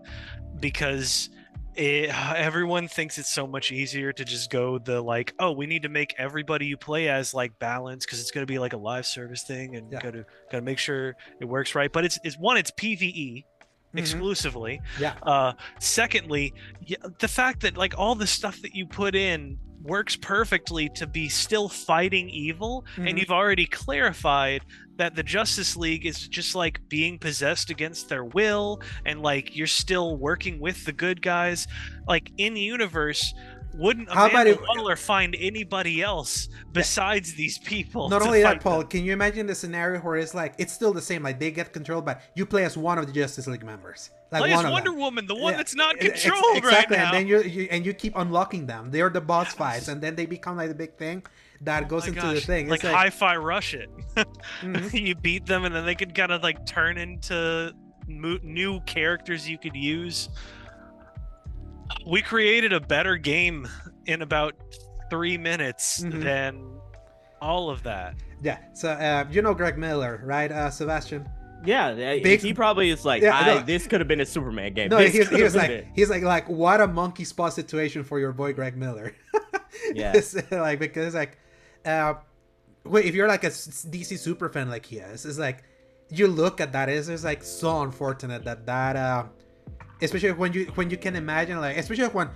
because it, everyone thinks it's so much easier to just go the like oh we need to make everybody you play as like balanced because it's going to be like a live service thing and Yeah. gotta gotta make sure it works right but it's it's one it's pve Mhm. exclusively Yeah. uh secondly the fact that like all the stuff that you put in works perfectly to be still fighting evil Mhm. and you've already clarified that the justice league is just like being possessed against their will and like you're still working with the good guys like in the universe wouldn't How about Amanda if- Waller find anybody else besides these people Not only that, Paul, them? can you imagine the scenario where it's like it's still the same, like they get controlled, but you play as one of the Justice League members, like play one as Wonder. Woman, the one Yeah, that's not ex- controlled exactly, right now. Exactly. And then you, you and you keep unlocking them. They're the boss fights, and then they become like the big thing that goes Oh into the gosh, thing. Like, It's hi-fi rush it. Mhm. you beat them, and then they can kind of like turn into mo- new characters you could use. We created a better game in about three minutes Mhm. than all of that. yeah. So uh, you know Greg Miller, right, uh, Sebastion? Yeah, yeah, Big- he probably is like, Yeah, I, no. this could have been a Superman game. No, This he's, he's like it." he's like like what a monkey spot situation for your boy Greg Miller. Yeah. Like because like uh wait if you're like a DC super fan like he is, it's like you look at that it's just like so unfortunate that that uh especially when you when you can imagine like especially when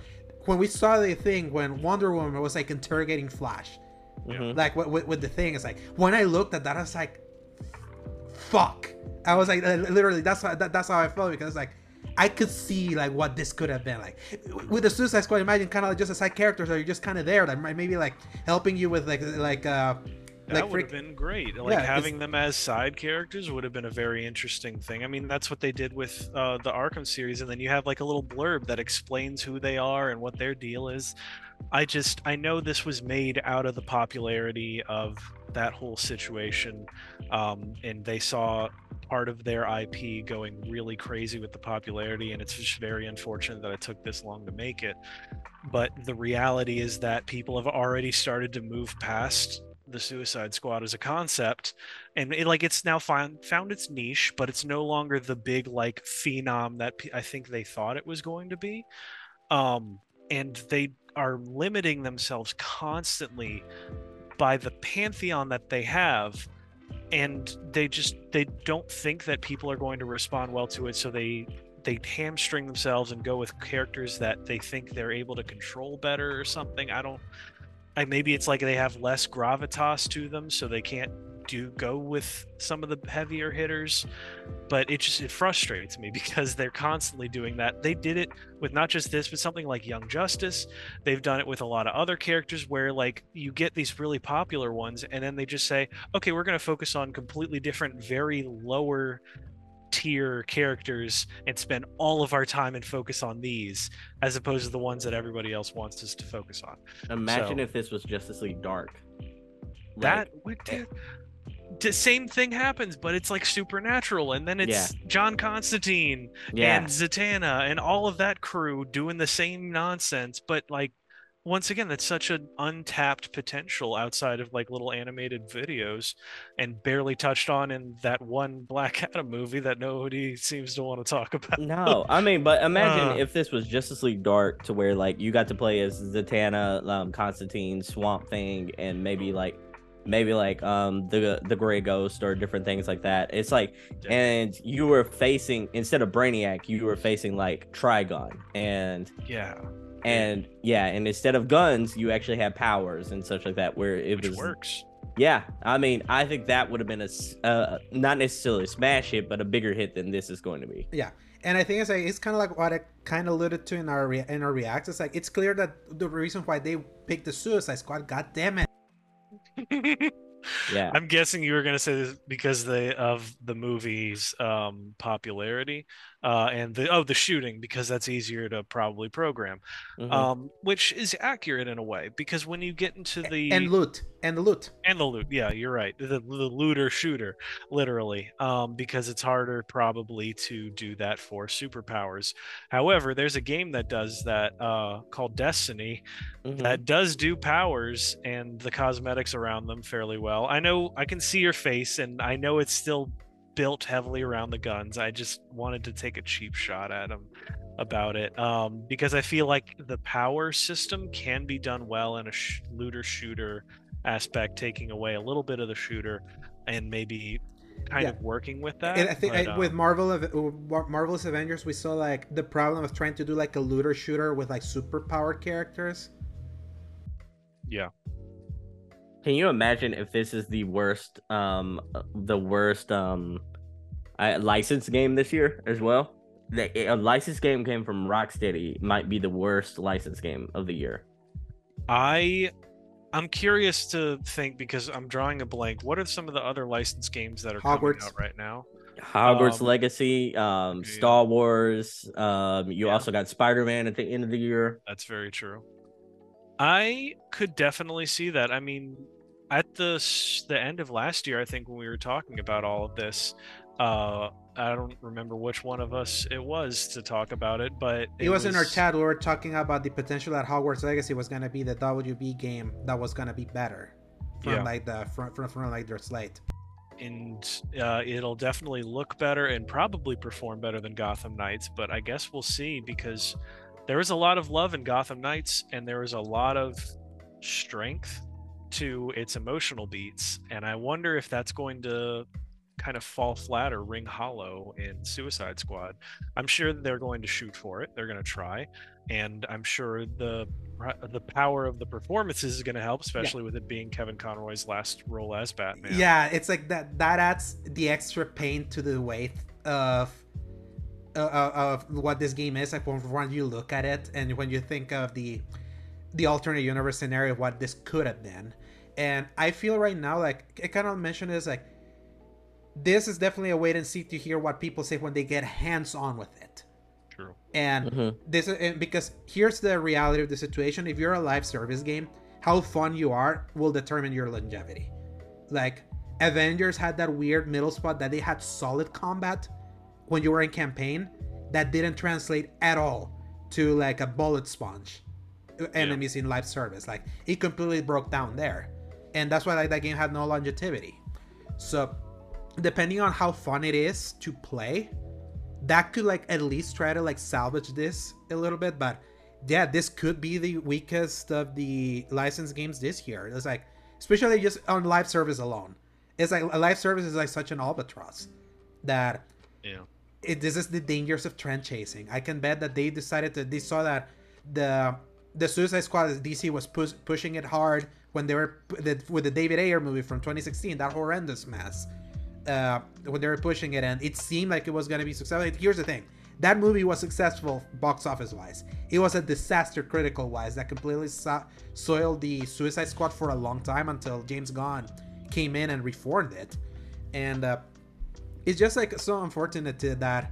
when we saw the thing when Wonder Woman was like interrogating Flash Mhm. like with, with, with the thing it's like when I looked at that I was like fuck I was like literally that's how that, that's how I felt because like I could see like what this could have been like with the Suicide Squad. Imagine kind of like just a side characters that are just kind of there might maybe like helping you with like like uh That like would have been great. Like Yeah, having them as side characters would have been a very interesting thing. I mean, that's what they did with uh, the Arkham series, and then you have like a little blurb that explains who they are and what their deal is. I just I know this was made out of the popularity of that whole situation, um, and they saw part of their IP going really crazy with the popularity, and it's just very unfortunate that it took this long to make it. But the reality is that people have already started to move past the Suicide Squad as a concept, and it, like it's now found found its niche, but it's no longer the big like phenom that I think they thought it was going to be. Um, and they are limiting themselves constantly by the pantheon that they have and they just they don't think that people are going to respond well to it so they they hamstring themselves and go with characters that they think they're able to control better or something i don't I, maybe it's like they have less gravitas to them so they can't do go with some of the heavier hitters. But it just it frustrates me because they're constantly doing that. They did it with not just this but something like young justice. They've done it with a lot of other characters where like you get these really popular ones and then they just say okay we're going to focus on completely different very lower tier characters and spend all of our time and focus on these as opposed to the ones that everybody else wants us to focus on. Imagine So- if this was Justice League Dark. that Like, would the same thing happens but it's like supernatural and then it's john constantine yeah, and zatanna and all of that crew doing the same nonsense but like once again, that's such an untapped potential outside of like little animated videos, and barely touched on in that one Black Adam movie that nobody seems to want to talk about. No, I mean, but imagine Uh. if this was Justice League Dark, to where like you got to play as Zatanna, um, Constantine, Swamp Thing, and maybe like maybe like um the the Gray Ghost or different things like that. It's like and you were facing instead of Brainiac, you were facing like Trigon and yeah, and yeah, and instead of guns, you actually have powers and such like that. Where it which was works. yeah, I mean, I think that would have been a uh, not necessarily a smash hit, but a bigger hit than this is going to be. Yeah, and I think it's like it's kind of like what I kind of alluded to in our rea- in our reacts. It's like it's clear that the reason why they picked the Suicide Squad, god damn it, Yeah. I'm guessing you were going to say this because they of the movie's um, popularity uh, and the oh the shooting because that's easier to probably program, Mhm. um, which is accurate in a way because when you get into the and loot and the loot. and the loot, yeah, you're right, the, the looter shooter, literally, um, because it's harder probably to do that for superpowers. However, there's a game that does that uh, called Destiny Mhm. that does do powers and the cosmetics around them fairly well. I know I can see your face, and I know it's still built heavily around the guns. I just wanted to take a cheap shot at them about it um, because I feel like the power system can be done well in a sh- looter shooter aspect, taking away a little bit of the shooter and maybe kind Yeah. of working with that. And I think but, I, with um, Marvel of uh, Marvelous Avengers, we saw like the problem of trying to do like a looter shooter with like superpowered characters. yeah, Can you imagine if this is the worst, um, uh, the worst, um, uh, license game this year as well? The, a license game came from Rocksteady might be the worst license game of the year. I I'm curious to think because I'm drawing a blank. What are some of the other licensed games that are coming out right now? Hogwarts Um, Legacy, um, yeah. Star Wars. Um, you Yeah. also got Spider Man at the end of the year. That's very true. I could definitely see that. I mean, at the the end of last year, I think when we were talking about all of this, uh, I don't remember which one of us it was to talk about it, but It, was, in our chat. We were talking about the potential that Hogwarts Legacy was gonna be the WB game that was gonna be better from Yeah. like the from, from from like their slate. and uh, it'll definitely look better and probably perform better than Gotham Knights. But I guess we'll see because there was a lot of love in Gotham Knights, and there was a lot of strength to its emotional beats, and I wonder if that's going to kind of fall flat or ring hollow in Suicide Squad. I'm sure they're going to shoot for it. They're going to try, and I'm sure the the power of the performances is going to help, especially with it being Kevin Conroy's last role as Batman. Yeah, it's like that. That adds the extra pain to the weight of uh, uh, of what this game is. Like when, when you look at it, and when you think of the the alternate universe scenario of what this could have been, and I feel right now like I kind of mentioned is like this is definitely a wait and see to hear what people say when they get hands on with it. True. And Mhm. this is and because here's the reality of the situation if you're a live service game how fun you are will determine your longevity like avengers had that weird middle spot that they had solid combat when you were in campaign that didn't translate at all to like a bullet sponge enemies in live service. Like it completely broke down there. And that's why like that game had no longevity. So depending on how fun it is to play that could like at least try to like salvage this a little bit. But yeah this could be the weakest of the licensed games this year. It's like especially just on live service alone. It's like live service is like such an albatross that Yeah. it, this is the dangers of trend chasing. I can bet that they decided that they saw that the the suicide squad dc was push, pushing it hard when they were the, with the david ayer movie from 2016 that horrendous mess uh, when they were pushing it, and it seemed like it was going to be successful. Here's the thing: that movie was successful box office wise. It was a disaster critical wise that completely so- soiled the Suicide Squad for a long time until James Gunn came in and reformed it. And uh, it's just like so unfortunate that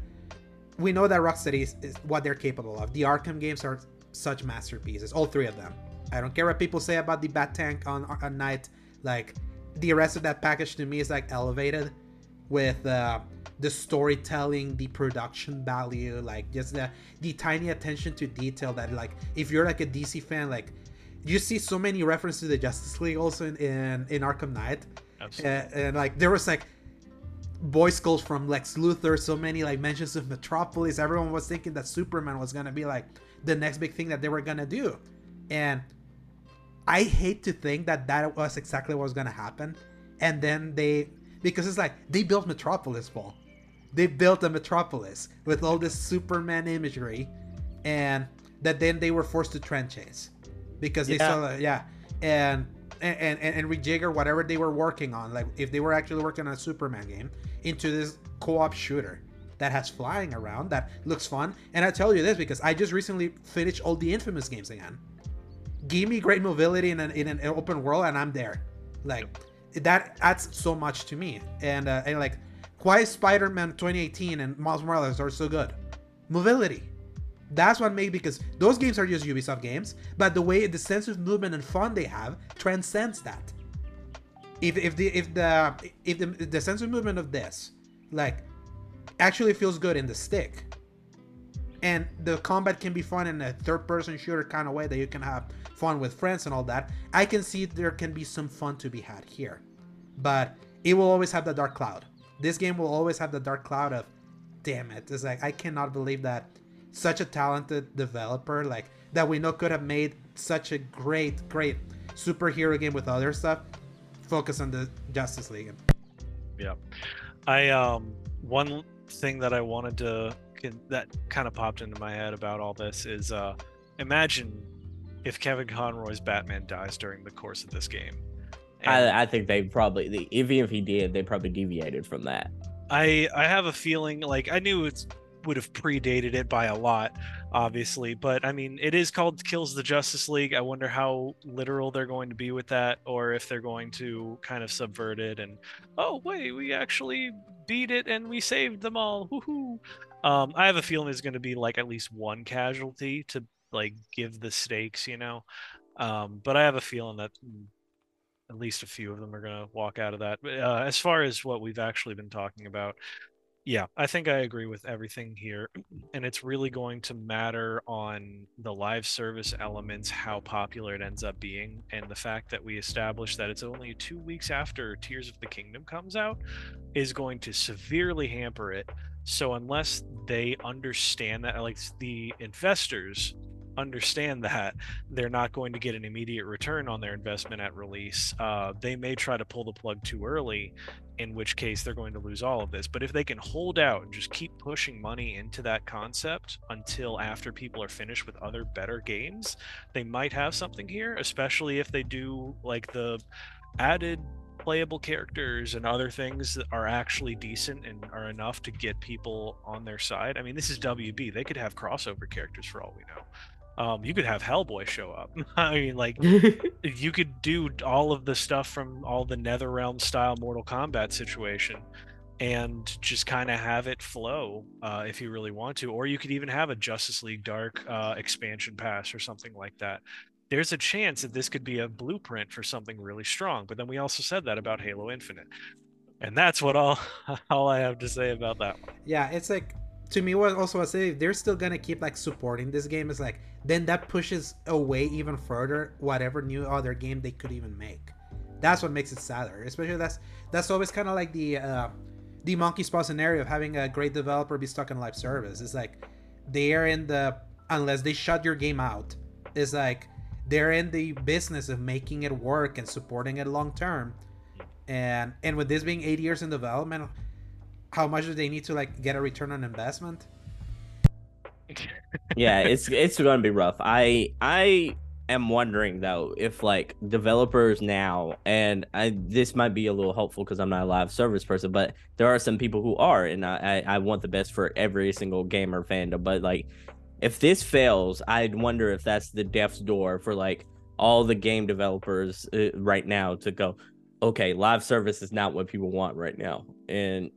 we know that Rocksteady is, is what they're capable of. The Arkham games are such masterpieces, all three of them. I don't care what people say about the Bat Tank on on Knight. Like the rest of that package to me is like elevated with uh, the storytelling, the production value, like just the the tiny attention to detail that like if you're like a DC fan, like you see so many references to the Justice League also in in, in Arkham Knight, Absolutely. and, and like there was like voice calls from Lex Luthor, so many like mentions of Metropolis. Everyone was thinking that Superman was gonna be like the next big thing that they were gonna do, and I hate to think that that was exactly what was gonna happen, and then they because it's like they built Metropolis, Paul. They built a Metropolis with all this Superman imagery, and that then they were forced to trend chase because they Yeah. saw that yeah and and, and and rejigger whatever they were working on like if they were actually working on a superman game into this co-op shooter that has flying around that looks fun. And i tell you this because i just recently finished all the infamous games again. Give me great mobility in an, in an open world and i'm there. Like that adds so much to me. And uh, and like why spider-man 2018 and miles morales are so good? Mobility. That's what made because those games are just Ubisoft games, but the way the sense of movement and fun they have transcends that. If if the if the if the, the sense of movement of this like actually feels good in the stick, and the combat can be fun in a third person shooter kind of way that you can have fun with friends and all that, I can see there can be some fun to be had here. But it will always have the dark cloud. This game will always have the dark cloud of damn it. It's like I cannot believe that such a talented developer like that we know could have made such a great great superhero game with other stuff focus on the justice league Yeah. I um one thing that I wanted to can, that kind of popped into my head about all this is uh imagine if Kevin Conroy's Batman dies during the course of this game. And I, I think they probably, the- even if he did, they probably deviated from that. I I have a feeling like I knew it would have predated it by a lot, obviously, but I mean it is called Kills the Justice League. I wonder how literal they're going to be with that, or if they're going to kind of subvert it and oh wait, we actually beat it and we saved them all. Woohoo! Um, I have a feeling there's going to be like at least one casualty to like give the stakes, you know. Um, but I have a feeling that mm, at least a few of them are going to walk out of that. Uh, as far as what we've actually been talking about, yeah, I think I agree with everything here. And it's really going to matter on the live service elements, how popular it ends up being, and the fact that we established that it's only two weeks after Tears of the Kingdom comes out is going to severely hamper it. So, unless they understand that, like the investors understand that they're not going to get an immediate return on their investment at release, uh, they may try to pull the plug too early in which case they're going to lose all of this. But if they can hold out and just keep pushing money into that concept until after people are finished with other better games, they might have something here, especially if they do like the added playable characters and other things that are actually decent and are enough to get people on their side. I mean, this is WB. They could have crossover characters for all we know. Um, you could have Hellboy show up. I mean, like you could do all of the stuff from all the netherrealm style mortal kombat situation and just kind of have it flow uh, if you really want to or you could even have a justice league dark uh, expansion pass or something like that there's a chance that this could be a blueprint for something really strong but then we also said that about halo infinite and that's what all all i have to say about that one yeah it's like to me what also I say if they're still gonna keep like supporting this game. Is like then that pushes away even further whatever new other game they could even make. That's what makes it sadder especially that's that's always kind of like the uh the monkey paw scenario of having a great developer be stuck in live service. It's like they are in the unless they shut your game out it's like they're in the business of making it work and supporting it long term. And and with this being eight years in development how much do they need to like get a return on investment yeah, it's it's going to be rough. I I am wondering though if like developers now, and I this might be a little helpful because I'm not a live service person, but there are some people who are, and I I I want the best for every single gamer fandom. But like, if this fails, I'd wonder if that's the death's door for like all the game developers uh, right now to go. Okay, live service is not what people want right now, and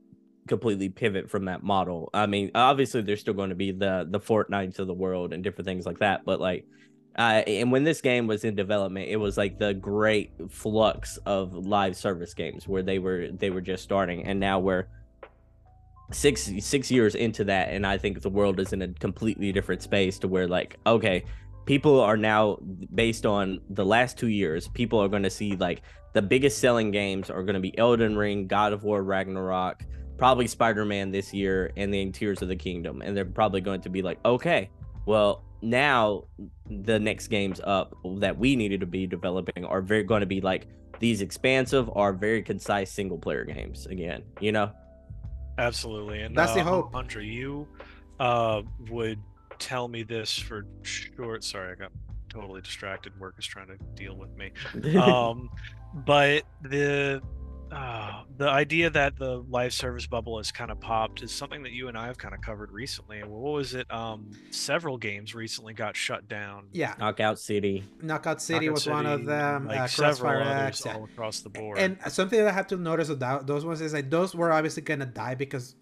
completely pivot from that model. I mean, obviously there's still going to be the the Fortnites of the world and different things like that, but like uh, and when this game was in development, it was like the great flux of live service games where they were they were just starting, and now we're six six years into that, and I think the world is in a completely different space to where like okay, people are now based on the last two years. People are going to see like the biggest selling games are going to be Elden Ring, God of War, Ragnarok, probably Spider Man this year, and then Tears of the Kingdom, and they're probably going to be like, okay, well now the next games up that we needed to be developing are very going to be like these expansive are very concise single player games again you know Absolutely, and That's the uh, hope. Andre, you uh, would tell me this for sure. Sorry, I got totally distracted. Work is trying to deal with me. Um, but the uh, the idea that the live service bubble has kind of popped is something that you and I have kind of covered recently. What was it? Um, several games recently got shut down. Yeah, knockout city Knockout City Knockout was one of them. Like uh, several others X. yeah. all across the board. And something that I have to notice about those ones is like those were obviously gonna die because,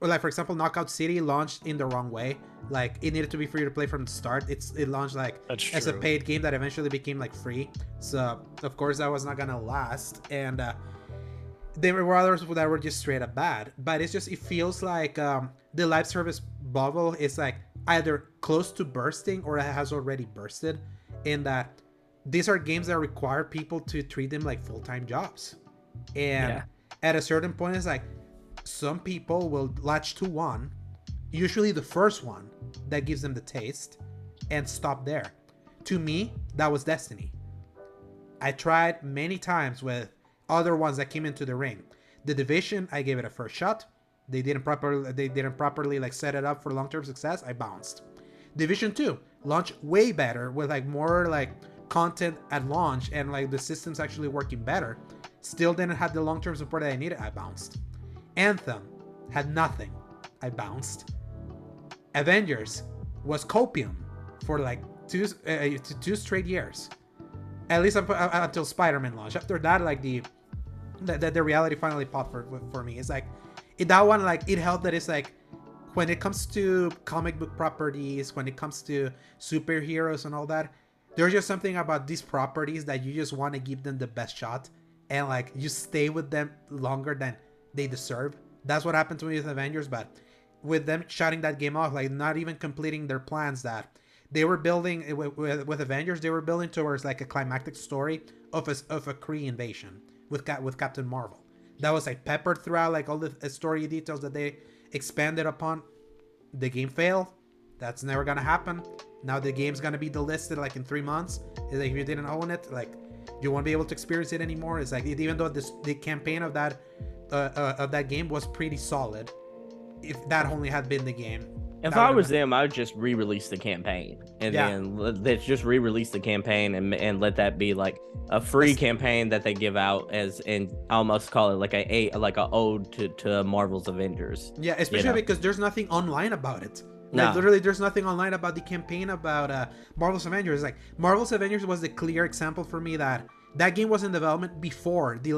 or like for example, Knockout City launched in the wrong way. Like it needed to be free to play from the start. It's it launched like as a paid game that eventually became like free. So of course that was not gonna last. And uh, there were others that were just straight up bad. But it's just it feels like um, the live service bubble is like either close to bursting or it has already bursted. In that these are games that require people to treat them like full-time jobs and Yeah. at a certain point it's like some people will latch to one usually the first one that gives them the taste and stop there. To me that was destiny. I tried many times with other ones that came into the ring. The division i gave it a first shot. They didn't properly they didn't properly like set it up for long-term success. I bounced. Division 2 launched way better with like more like content at launch and like the systems actually working better. Still didn't have the long-term support that i needed. I bounced anthem had nothing i bounced. Avengers was copium for like two uh, two straight years. At least until spider-man launched after that like the the, the, the reality finally popped for, for me. It's like it, that one like it helped that it's like when it comes to comic book properties when it comes to superheroes and all that there's just something about these properties that you just want to give them the best shot and like you stay with them longer than they deserve. That's what happened to me with avengers but with them shutting that game off like not even completing their plans that they were building eh, with, with, avengers they were building towards like a climactic story of a, of a kree invasion with with captain marvel. That was like peppered throughout like all the uh, story details that they expanded upon. The game failed. That's never gonna happen. Now the game's gonna be delisted like in three months. Like if you didn't own it like you won't be able to experience it anymore. It's like even though this the campaign of that uh, uh, of that game was pretty solid if that only had been the game If I was been- them, I would just re-release the campaign, and Yeah. then let- let's just re-release the campaign and and let that be like a free That's- campaign that they give out as and almost call it like a, a like a ode to to Marvel's Avengers. Yeah, especially know. because there's nothing online about it. No. Like literally, there's nothing online about the campaign about uh, Marvel's Avengers. Like Marvel's Avengers was the clear example for me that that game was in development before the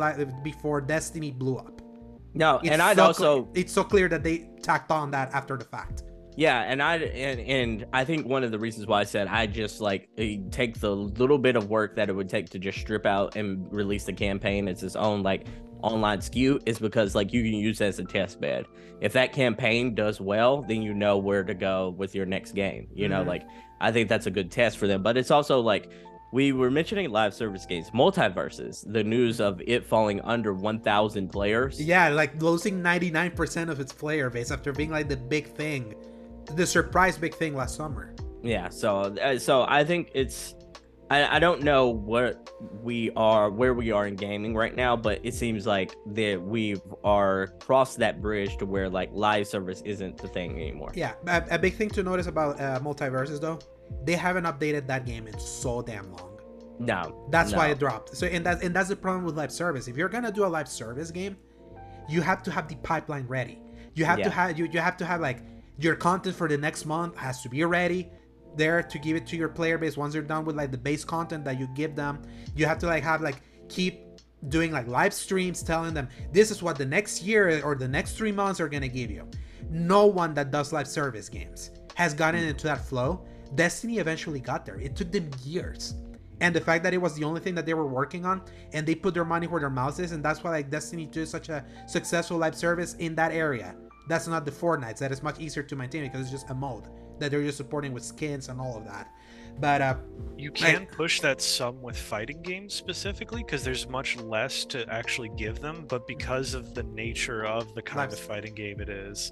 before Destiny blew up. No, It's and I'd so also cl- it's so clear that they tacked on that after the fact. Yeah, and I and, and I think one of the reasons why I said I just like eh, take the little bit of work that it would take to just strip out and release the campaign as its own like online SKU is because like you can use it as a test bed. If that campaign does well, then you know where to go with your next game. You know, Mhm. like I think that's a good test for them. But it's also like we were mentioning live service games, MultiVersus, the news of it falling under 1,000 players. Yeah, like losing 99% of its player base after being like the big thing, the surprise big thing last summer. Yeah, so uh, so I think it's I, I don't know what we are where we are in gaming right now, but it seems like that we are crossed that bridge to where like live service isn't the thing anymore. Yeah, a, a big thing to notice about uh, MultiVersus though, they haven't updated that game in so damn long. No. That's why it dropped. So and that's and that's the problem with live service. If you're gonna do a live service game, you have to have the pipeline ready. You have to have you, you have to have like your content for the next month has to be ready there to give it to your player base once they're done with like the base content that you give them. You have to like have like keep doing like live streams telling them this is what the next year or the next three months are gonna give you. No one that does live service games has gotten mm. into that flow. Destiny eventually got there. It took them years. And the fact that it was the only thing that they were working on and they put their money where their mouth is and that's why like destiny 2 is such a successful live service in that area. That's not the fortnites. That is much easier to maintain because it's just a mode that they're just supporting with skins and all of that. But uh, You can push that some with fighting games specifically because there's much less to actually give them, but because of the nature of the kind of fighting game it is,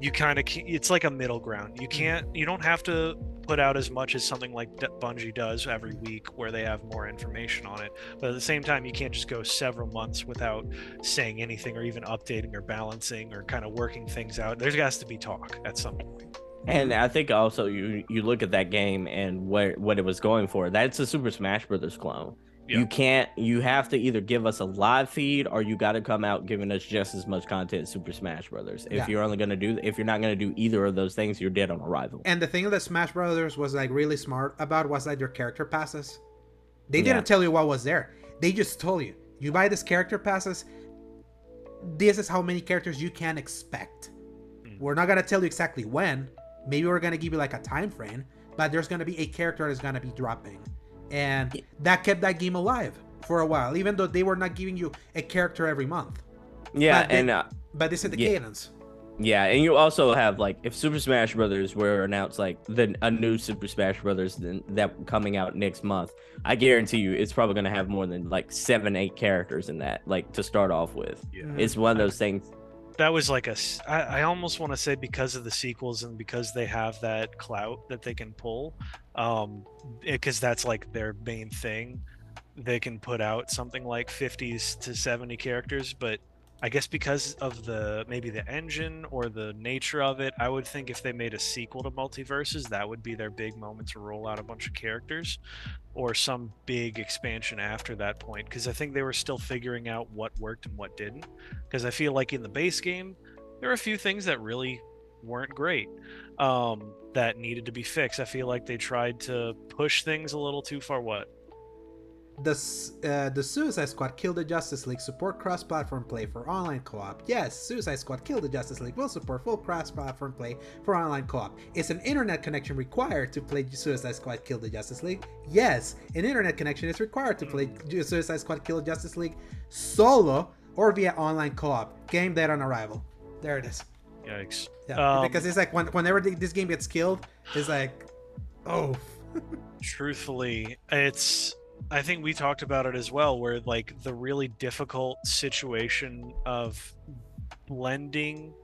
you kind of it's like a middle ground. You mm-hmm. can't you don't have to put out as much as something like Bungie does every week where they have more information on it. But at the same time, you can't just go several months without saying anything or even updating or balancing or kind of working things out. There has to be talk at some point. And I think also you you look at that game and what what it was going for. That's a Super Smash Brothers clone. Yeah. You can't. You have to either give us a live feed or you got to come out giving us just as much content as Super Smash Brothers. If Yeah. you're only gonna do, if you're not gonna do either of those things, you're dead on arrival. and the thing that Smash Brothers was like really smart about was like your character passes. They didn't tell you what was there. They just told you, you buy this character passes. This is how many characters you can expect. Mm. We're not gonna tell you exactly when. Maybe we're gonna give you like a time frame, but there's gonna be a character that's gonna be dropping, and that kept that game alive for a while. Even though they were not giving you a character every month, Yeah, But they- and uh, but this is the Yeah. cadence. yeah, and you also have like if Super Smash Brothers were announced like the a new Super Smash Brothers then that coming out next month, I guarantee you it's probably gonna have more than like seven eight characters in that like to start off with. Yeah. It's one of those things. That was like a I, I almost want to say because of the sequels and because they have that clout that they can pull um because that's like their main thing. They can put out something like 50s to 70 characters but i guess because of the maybe the engine or the nature of it i would think if they made a sequel to MultiVersus that would be their big moment to roll out a bunch of characters or some big expansion after that point because i think they were still figuring out what worked and what didn't because I feel like in the base game, there are a few things that really weren't great um, that needed to be fixed. I feel like they tried to push things a little too far. What? The uh, the Suicide Squad Kill the Justice League support cross-platform play for online co-op. Yes, Suicide Squad Kill the Justice League will support full cross-platform play for online co-op. Is an internet connection required to play Suicide Squad Kill the Justice League? Yes, an internet connection is required to play Suicide Squad Kill the Justice League solo or via online co-op. Game dead on arrival. There it is. Yikes! Yeah, Um, because it's like when, whenever this game gets killed, it's like, oh, Truthfully, it's. I think we talked about it as well, where like the really difficult situation of blending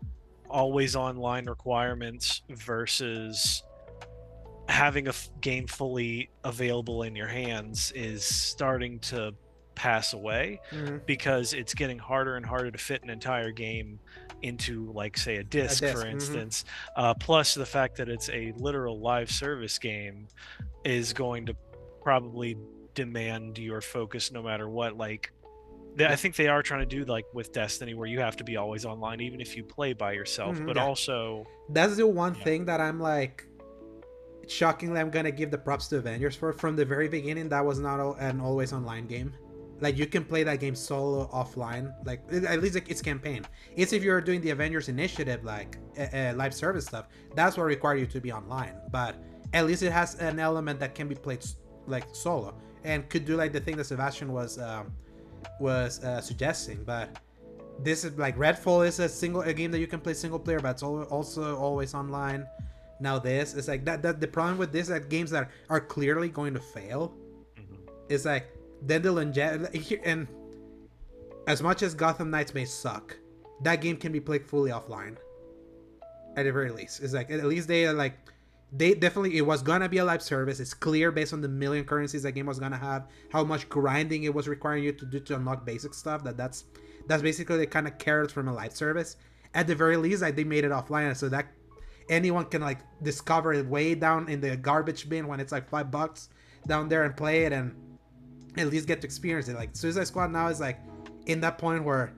always online requirements versus having a f- game fully available in your hands is starting to pass away mhm. because it's getting harder and harder to fit an entire game into like say a disc, disc, for mhm. instance uh, plus the fact that it's a literal live service game is going to probably demand your focus no matter what like th- i think they are trying to do like with destiny where you have to be always online even if you play by yourself Mhm, but yeah. also That's the one Yeah. thing that I'm like, shockingly, I'm gonna give the props to Avengers for. From the very beginning, that was not an always online game. Like you can play that game solo offline. Like at least like, it's campaign. It's if you're doing the Avengers Initiative, like uh, uh, live service stuff. That's what require you to be online. But at least it has an element that can be played like solo and could do like the thing that Sebastion was um, was uh, suggesting. But this is like Redfall is a single a game that you can play single player, but it's al- also always online. Now this is like that. That the problem with this like games that are clearly going to fail mhm. is like then the longevity and as much as Gotham Knights may suck, that game can be played fully offline. At the very least, it's like at least they are like they definitely it was gonna be a live service. It's clear based on the million currencies that game was gonna have, how much grinding it was requiring you to do to unlock basic stuff. That that's that's basically the kind of carrots from a live service. At the very least, like they made it offline, so that anyone can like discover it way down in the garbage bin when it's like five bucks down there and play it and at least get to experience it. Like Suicide Squad now is like in that point where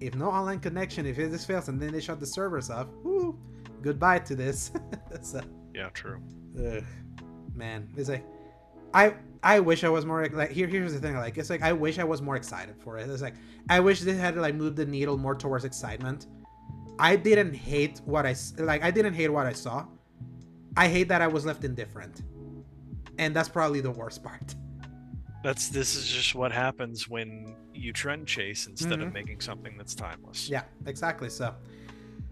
if no online connection, if just fails and then they shut the servers off, whoo, goodbye to this. so, yeah true ugh, man, it's like I I wish I was more like here. Here's the thing, like it's like I wish I was more excited for it. It's like I wish they had like moved the needle more towards excitement. I didn't hate what I like. I didn't hate what I saw. I hate that I was left indifferent, and that's probably the worst part. that's this is just what happens when you trend chase instead Mhm. of making something that's timeless Yeah, exactly. So,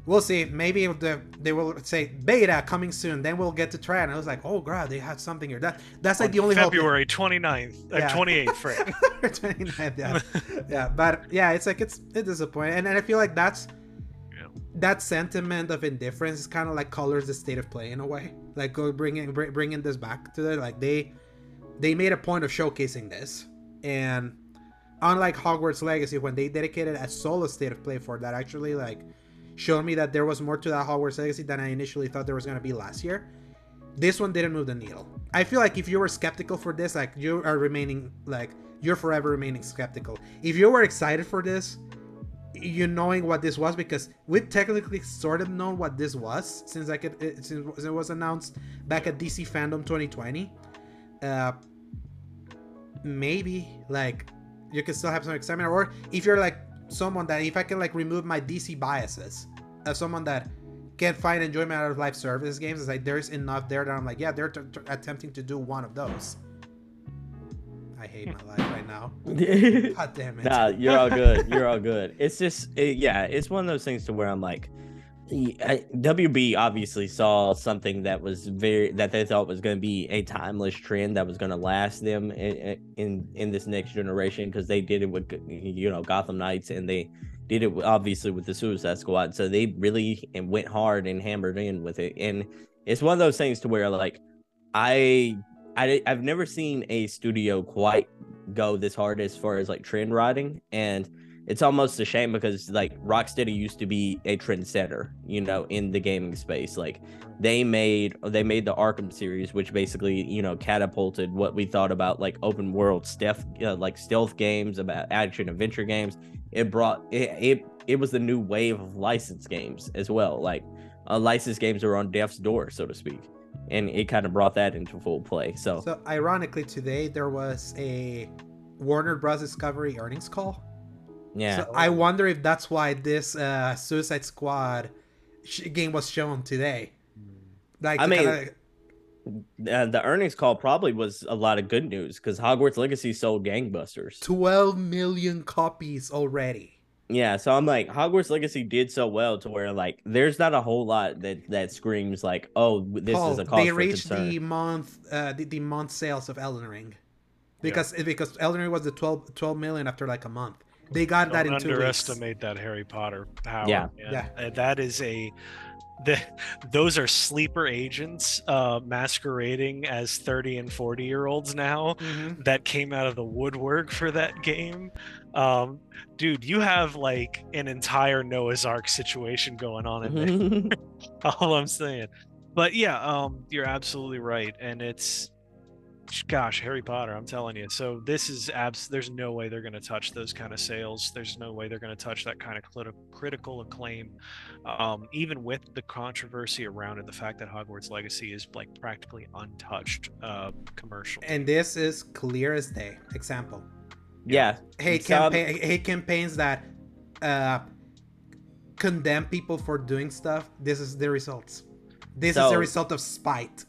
we'll see. Maybe the, they will say beta coming soon. Then we'll get to try. And I was like, oh god, they had something here. That that's like On the only hope. February 29th, uh, Yeah. 28th, Frank. 29th, yeah, yeah. But yeah, it's like it's it's disappointing, and, and I feel like that's Yeah. that sentiment of indifference is kind of like colors the state of play in a way. Like go bringing bring, bringing this back to the Like they they made a point of showcasing this, and unlike Hogwarts Legacy, when they dedicated a solo state of play for that, actually like showed me that there was more to that Hogwarts Legacy than I initially thought there was gonna be last year. This one didn't move the needle. I feel like if you were skeptical for this, like you are remaining like you're forever remaining skeptical. If you were excited for this, you knowing what this was because we technically sort of known what this was since like it, it since it was announced back at DC Fandom 2020. Uh, maybe like you can still have some excitement, or if you're like someone that if I can like remove my DC biases as someone that can't find enjoyment out of live service games, it's like there's enough there that I'm like, yeah, they're t- t- attempting to do one of those. I hate my life right now. God damn it. Nah, you're all good. You're all good. It's just, it, yeah, it's one of those things to where I'm like, WB obviously saw something that was very that they thought was going to be a timeless trend that was going to last them in in, in this next generation because they did it with you know Gotham Knights and they did it obviously with the Suicide Squad. So they really and went hard and hammered in with it, and it's one of those things to where like I I I've never seen a studio quite go this hard as far as like trend riding and it's almost a shame because like Rocksteady used to be a trendsetter, you know, in the gaming space. Like they made they made the Arkham series, which basically you know catapulted what we thought about like open world stealth uh, like stealth games, about action adventure games. It brought it, it it was the new wave of licensed games as well. Like uh, licensed games are on death's door, so to speak, and it kind of brought that into full play. So, So ironically, today there was a Warner Bros. Discovery earnings call. Yeah. So I wonder if that's why this uh, Suicide Squad sh- game was shown today. Like, I mean, kinda- uh, the earnings call probably was a lot of good news because Hogwarts Legacy sold gangbusters. 12 million copies already. Yeah, so I'm like, Hogwarts Legacy did so well to where like there's not a whole lot that that screams like, oh, this is a cause they for reached concern. the month uh, the, the month sales of Elden Ring because because Elden Ring was the 12, 12 million after like a month. They got that Don't in two weeks. underestimate that Harry Potter power. Yeah. man. Yeah. That is a the, those are sleeper agents uh masquerading as 30 and 40 year olds now Mhm. that came out of the woodwork for that game. Um dude, you have like an entire Noah's Ark situation going on in there. all I'm saying. But yeah, um, you're absolutely right, and it's, gosh, Harry Potter. I'm telling you. So this is abs. There's no way they're going to touch those kind of sales. There's no way they're going to touch that kind of clit- critical acclaim. Um, even with the controversy around it, the fact that Hogwarts Legacy is like practically untouched uh, commercial. And this is clear as day. Example. yeah, hate Some- campaign hate campaigns that uh condemn people for doing stuff this is the results this is So- the result of spite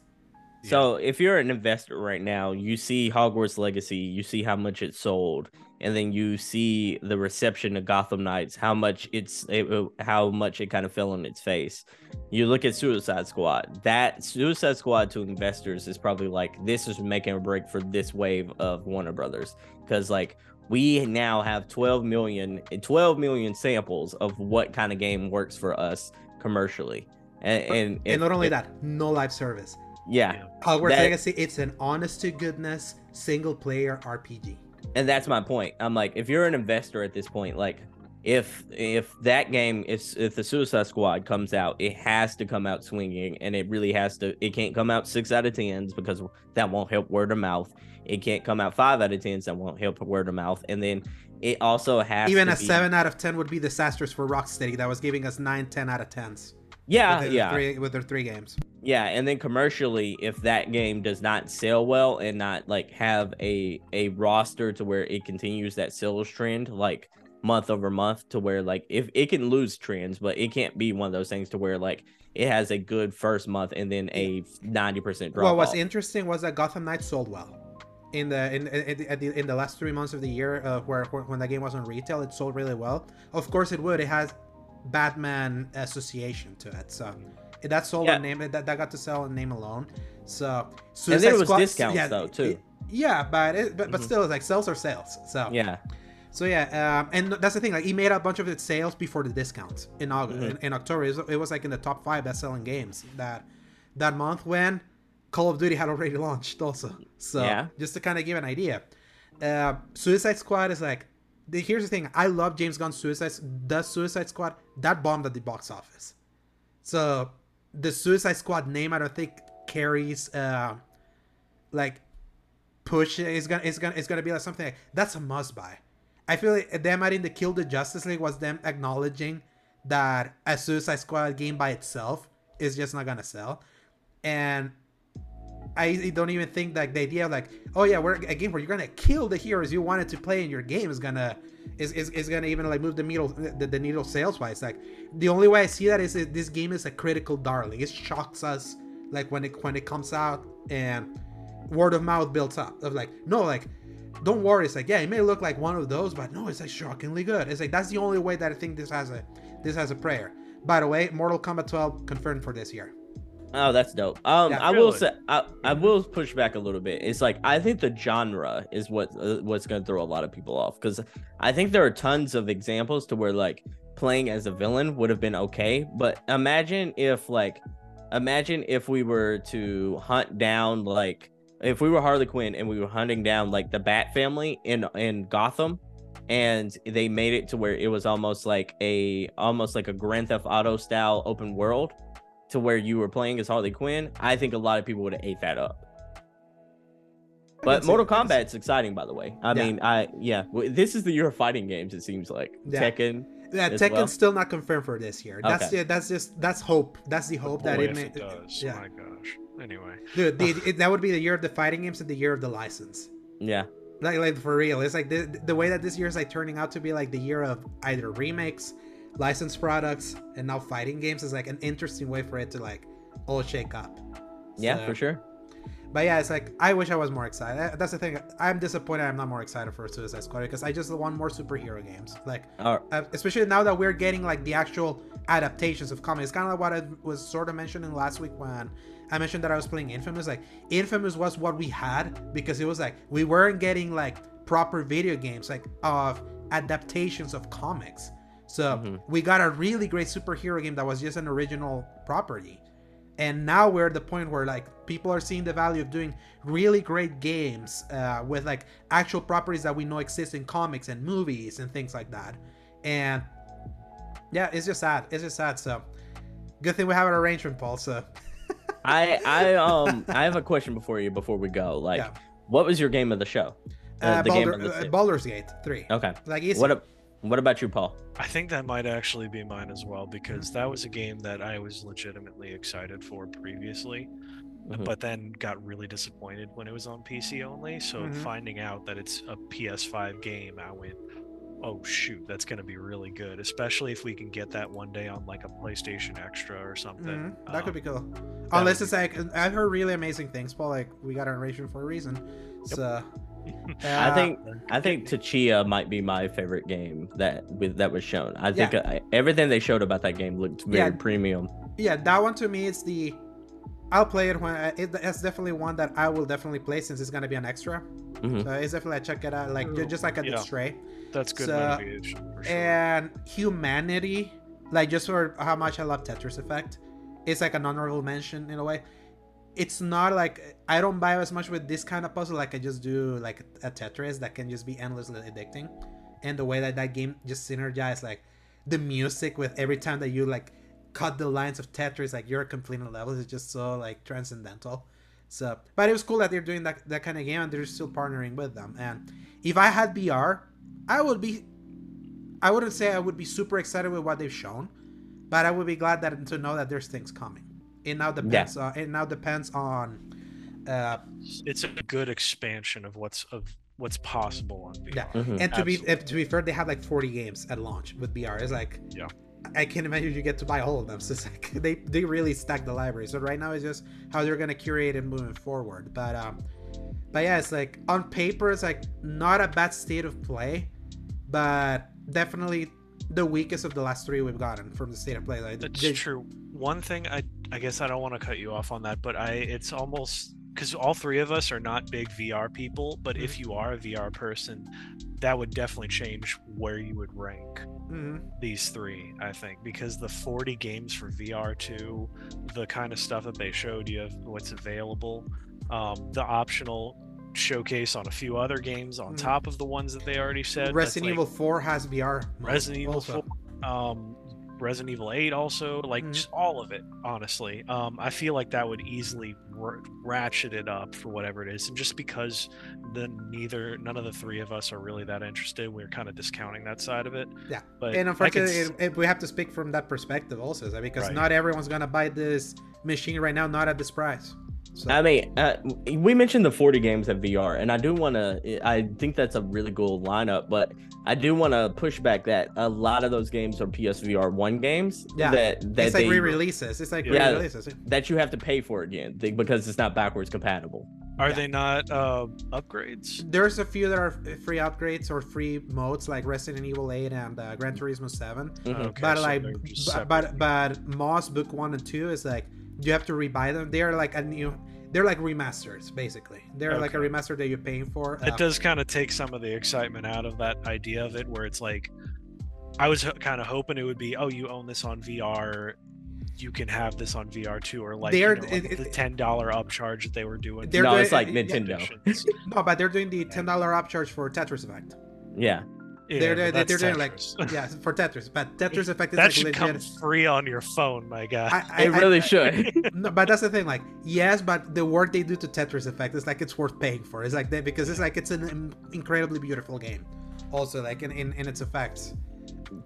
So if you're an investor right now, you see Hogwarts Legacy, you see how much it sold, and then you see the reception of Gotham Knights, how much it's it, how much it kind of fell on its face. You look at Suicide Squad. That Suicide Squad to investors is probably like this is making a break for this wave of Warner Brothers because like we now have 12 million 12 million samples of what kind of game works for us commercially. And and, and if- not only if- that no live service yeah. hogwarts That- legacy it's an honest to goodness single player rpg and that's my point. I'm like if you're an investor at this point like if if that game if if the suicide squad comes out it has to come out swinging and it really has to it can't come out six out of tens because that won't help word of mouth. It can't come out five out of tens that won't help word of mouth. And then it also has even to a be- 7 out of 10 would be disastrous for rocksteady. That was giving us 9 10 out of 10s yeah with, their yeah. three, with their three games. Yeah, and then commercially, if that game does not sell well and not like have a a roster to where it continues that sales trend like month over month to where like if it can lose trends, but it can't be one of those things to where like it has a good first month and then a ninety percent drop. what was off. interesting was that gotham knights sold well. In the in in, the, in the last three months of the year uh, where, where when the game was on retail it sold really well. Of course it would. It has Batman association to it. So that's sold Yeah. on name that, that got to sell on name alone. So and Suicide then it was Squad- discounts yeah, though too. yeah, but it, but, but Mhm. still, it's like sales are sales. So yeah. so yeah, um, and that's the thing. Like he made a bunch of its sales before the discounts in August. Mhm. In, in October, it was, it was like in the top five best-selling games that that month when Call of Duty had already launched. Also, so Yeah. just to kind of give an idea, uh, Suicide Squad is like. The, here's the thing. I love James Gunn's Suicide. The Suicide Squad that bombed at the box office. So the Suicide Squad name, I don't think carries uh, like push. It's gonna it's gonna it's gonna be like something like that's a must buy. I feel like them adding the Kill the Justice League was them acknowledging that a Suicide Squad game by itself is just not gonna sell, and I don't even think that the idea of like, oh yeah, we're a game where you're gonna kill the heroes you wanted to play in your game is gonna is, is, is gonna even like move the needle the, the needle sales wise. Like the only way I see that is, is this game is a critical darling. It shocks us like when it when it comes out and word of mouth builds up of like no like don't worry it's like yeah it may look like one of those but no it's like shockingly good it's like that's the only way that i think this has a this has a prayer by the way mortal kombat 12 confirmed for this year Oh, that's dope. Um, Yeah. I will say, I, I will push back a little bit. It's like I think the genre is what uh, what's going to throw a lot of people off because I think there are tons of examples to where like playing as a villain would have been okay, but imagine if like, imagine if we were to hunt down like if we were Harley Quinn and we were hunting down like the Bat family in in Gotham. And they made it to where it was almost like a almost like a Grand Theft Auto style open world to where you were playing as Harley Quinn, I think a lot of people would have ate that up. But Mortal I can Kombat's exciting, by the way. I Yeah. mean, I yeah, this is the year of fighting games. It seems like Yeah. Tekken. yeah tekken's well. still not confirmed for this year that's Okay. yeah, that's just that's hope that's the hope that Boy, it if may it does. yeah My gosh. Anyway. dude the, it, that would be the year of the fighting games and the year of the license Yeah, like like for real it's like the, the way that this year is like turning out to be like the year of either remakes licensed products and now fighting games is like an interesting way for it to like all shake up yeah, So- for sure. but yeah it's like i wish i was more excited that's the thing i'm disappointed i'm not more excited for suicide squad because i just want more superhero games like All uh, especially now that we're getting like the actual adaptations of comics. Kind of like what I was sort of mentioning last week when I mentioned that I was playing Infamous. Like Infamous was what we had because it was like we weren't getting like proper video games like of adaptations of comics. So Mhm. we got a really great superhero game that was just an original property. And now we're at the point where like people are seeing the value of doing really great games uh, with like actual properties that we know exist in comics and movies and things like that. And yeah, it's just sad. It's just sad. So good thing we have an arrangement, Paul. So I I um I have a question before you before we go. Like, Yeah. what was your game of the show? uh, the game of the uh, Baldur's Gate three. Okay. Like easy. What a, what about you, Paul? I think that might actually be mine as well because that was a game that I was legitimately excited for previously, Mhm. but then got really disappointed when it was on PC only. So Mhm. finding out that it's a PS5 game, I went, "Oh shoot, that's going to be really good." Especially if we can get that one day on like a PlayStation Extra or something. Mhm, That could be Um, cool. would Unless be it's like I've heard really amazing things, Paul. Like we got an arrangement for a reason. So I uh, think I think Tchia might be my favorite game that with that was shown. I think uh, everything they showed about that game looked very Yeah. premium. yeah, that one to me is the. I'll play it when I, it, it's definitely one that I will definitely play since it's gonna be an extra. Mhm. So it's definitely a check it out, like just like a did Yeah. Stray. That's good So- for sure. and humanity like just for how much i love tetris effect it's like an honorable mention in a way it's not like i don't buy as much with this kind of puzzle like i just do like a tetris that can just be endlessly addicting. And the way that that game just synergize like the music with every time that you like cut the lines of tetris like you're completing levels. Is just so like transcendental. So but it was cool that they're doing that, that kind of game and they're still partnering with them. And if i had vr i would be I wouldn't say I would be super excited with what they've shown, but I would be glad that to know that there's things coming. It now depends. On, it now depends on. Uh, it's a good expansion of what's of what's possible on VR. Yeah. Mhm. and to be Absolutely. if, to be fair, they have like 40 games at launch with VR. It's like Yeah. I can't imagine you get to buy all of them. So it's like they they really stack the library. So right now it's just how they're gonna curate it moving forward. But um, but yeah, it's like on paper it's like not a bad state of play, but definitely the weakest of the last three we've gotten from the state of play. Like, That's they- true. One thing I I guess I don't want to cut you off on that, but I it's almost because all three of us are not big VR people, but if you are a VR person, that would definitely change where you would rank Mhm. these three, I think, because the 40 games for VR2, the kind of stuff that they showed you of what's available, um, the optional showcase on a few other games on Mhm. top of the ones that they already said. Resident like- Evil 4 has VR. Resident Evil also. 4, um, Resident Evil 8 also, like Mhm. just all of it, honestly. Um, I feel like that would easily r- ratchet it up for whatever it is. And just because the neither none of the three of us are really that interested, we're kind of discounting that side of it. Yeah. But And could unfortunately, s- it, it- we have to speak from that perspective also, because Right. not everyone's gonna buy this machine right now, not at this price. So, I mean, uh, we mentioned the 40 games at VR, and I do want to. I think that's a really cool lineup, but I do want to push back that a lot of those games are PSVR one games. Yeah, that that it's like they, re-releases. It's like Yeah. re-releases. that you have to pay for again because it's not backwards compatible. are yeah. they not uh, upgrades? There's a few that are free upgrades or free modes, like Resident Evil 8 and uh, Gran Turismo 7. Mhm. Okay, but so like, they're but, but but Moss Book One and Two is like you have to rebuy them. They're like a new. They're like remasters, basically. They're like a remaster that you're paying for. it Uh, does kind of take some of the excitement out of that idea of it where it's like i was kind of hoping it would be oh you own this on vr you can have this on vr too or like, you They're- know, like it- the $10 upcharge that they were doing They're no, doing- it's like Nintendo. editions. No, but they're doing the ten dollar upcharge for Tetris Effect. Yeah, Yeah, they're they're, that's they're doing like yeah for Tetris, but Tetris Effect is that like should come free on your phone my guy I, I, it I- really should. no, but that's the thing. Like, yes, but the work they do to Tetris Effect is like it's worth paying for. It's like that because it's like it's an incredibly beautiful game. Also, like in, in, in its effects.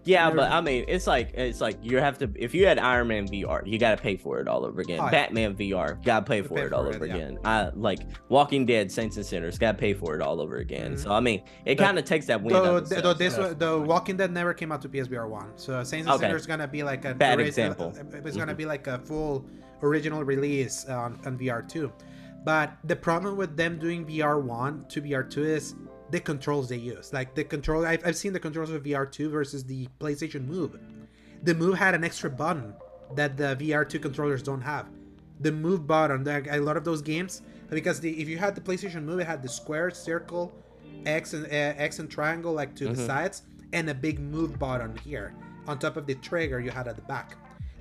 Yeah, but I mean, it's like it's like you have to. If you had Iron Man VR, you got to pay for it all over again. Oh. Batman VR, got to pay for pay it all it, over yeah. again. I like Walking Dead, Saints and Sinners, got to pay for it all over again. Mhm. So I mean, it kind of takes that wind Though, out. of the though this yeah. the Walking Dead never came out to PSVR one, so Saints and Okay. Sinners is gonna be like a Bad ori- example. uh, It's gonna Mhm. be like a full original release on, on VR two, but the problem with them doing VR one to VR two is the controls they use. Like the control, I've, I've seen the controls of VR two versus the PlayStation Move. The Move had an extra button that the VR two controllers don't have. The Move button, like a lot of those games, because the if you had the PlayStation Move, it had the square, circle, X and uh, X and triangle like to the Mhm. sides, and a big move button here on top of the trigger you had at the back.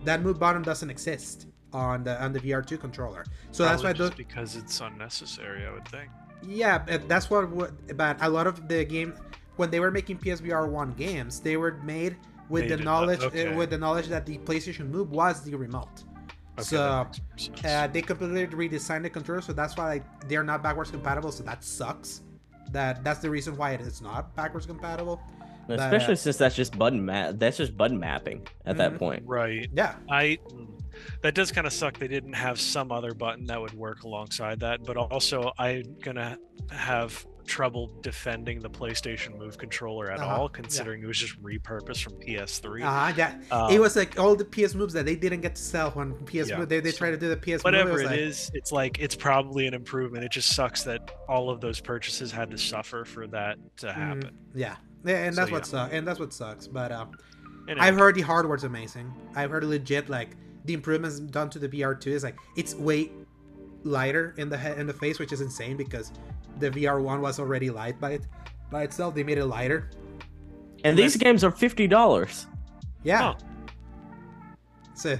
That move button doesn't exist on the on the VR2 controller, so that's why Probably those because it's unnecessary i would think yeah, that's what. what but a lot of the game when they were making PSVR one games, they were made with They the knowledge okay. uh, with the knowledge that the PlayStation Move was the remote. okay, So, that makes more sense. Uh, they completely redesigned the controller, so that's why like, they're not backwards compatible. So that sucks. That that's the reason why it is not backwards compatible. but, uh, especially since that's just button map. That's just button mapping at that Mhm. point. right Yeah, I that does kind of suck they didn't have some other button that would work alongside that, but also I'm gonna have trouble defending the PlayStation Move controller at Uh-huh, all, yeah. considering it was just repurposed from PS3. uh, yeah. Um, it was like all the PS moves that they didn't get to sell when PS Yeah. They, they tried to do the PS whatever move. it was like, is, it's like it's probably an improvement. It just sucks that all of those purchases had to suffer for that to mm, happen. yeah, yeah, and So, that's what yeah. sucks. And that's what sucks. But uh, Anyway, I've heard the hardware's amazing. I've heard legit like the improvements done to the VR2 is like it's way lighter in the head in the face, which is insane because the VR one was already light by it by itself. They made it lighter. And these games are fifty dollars. Yeah. Huh. So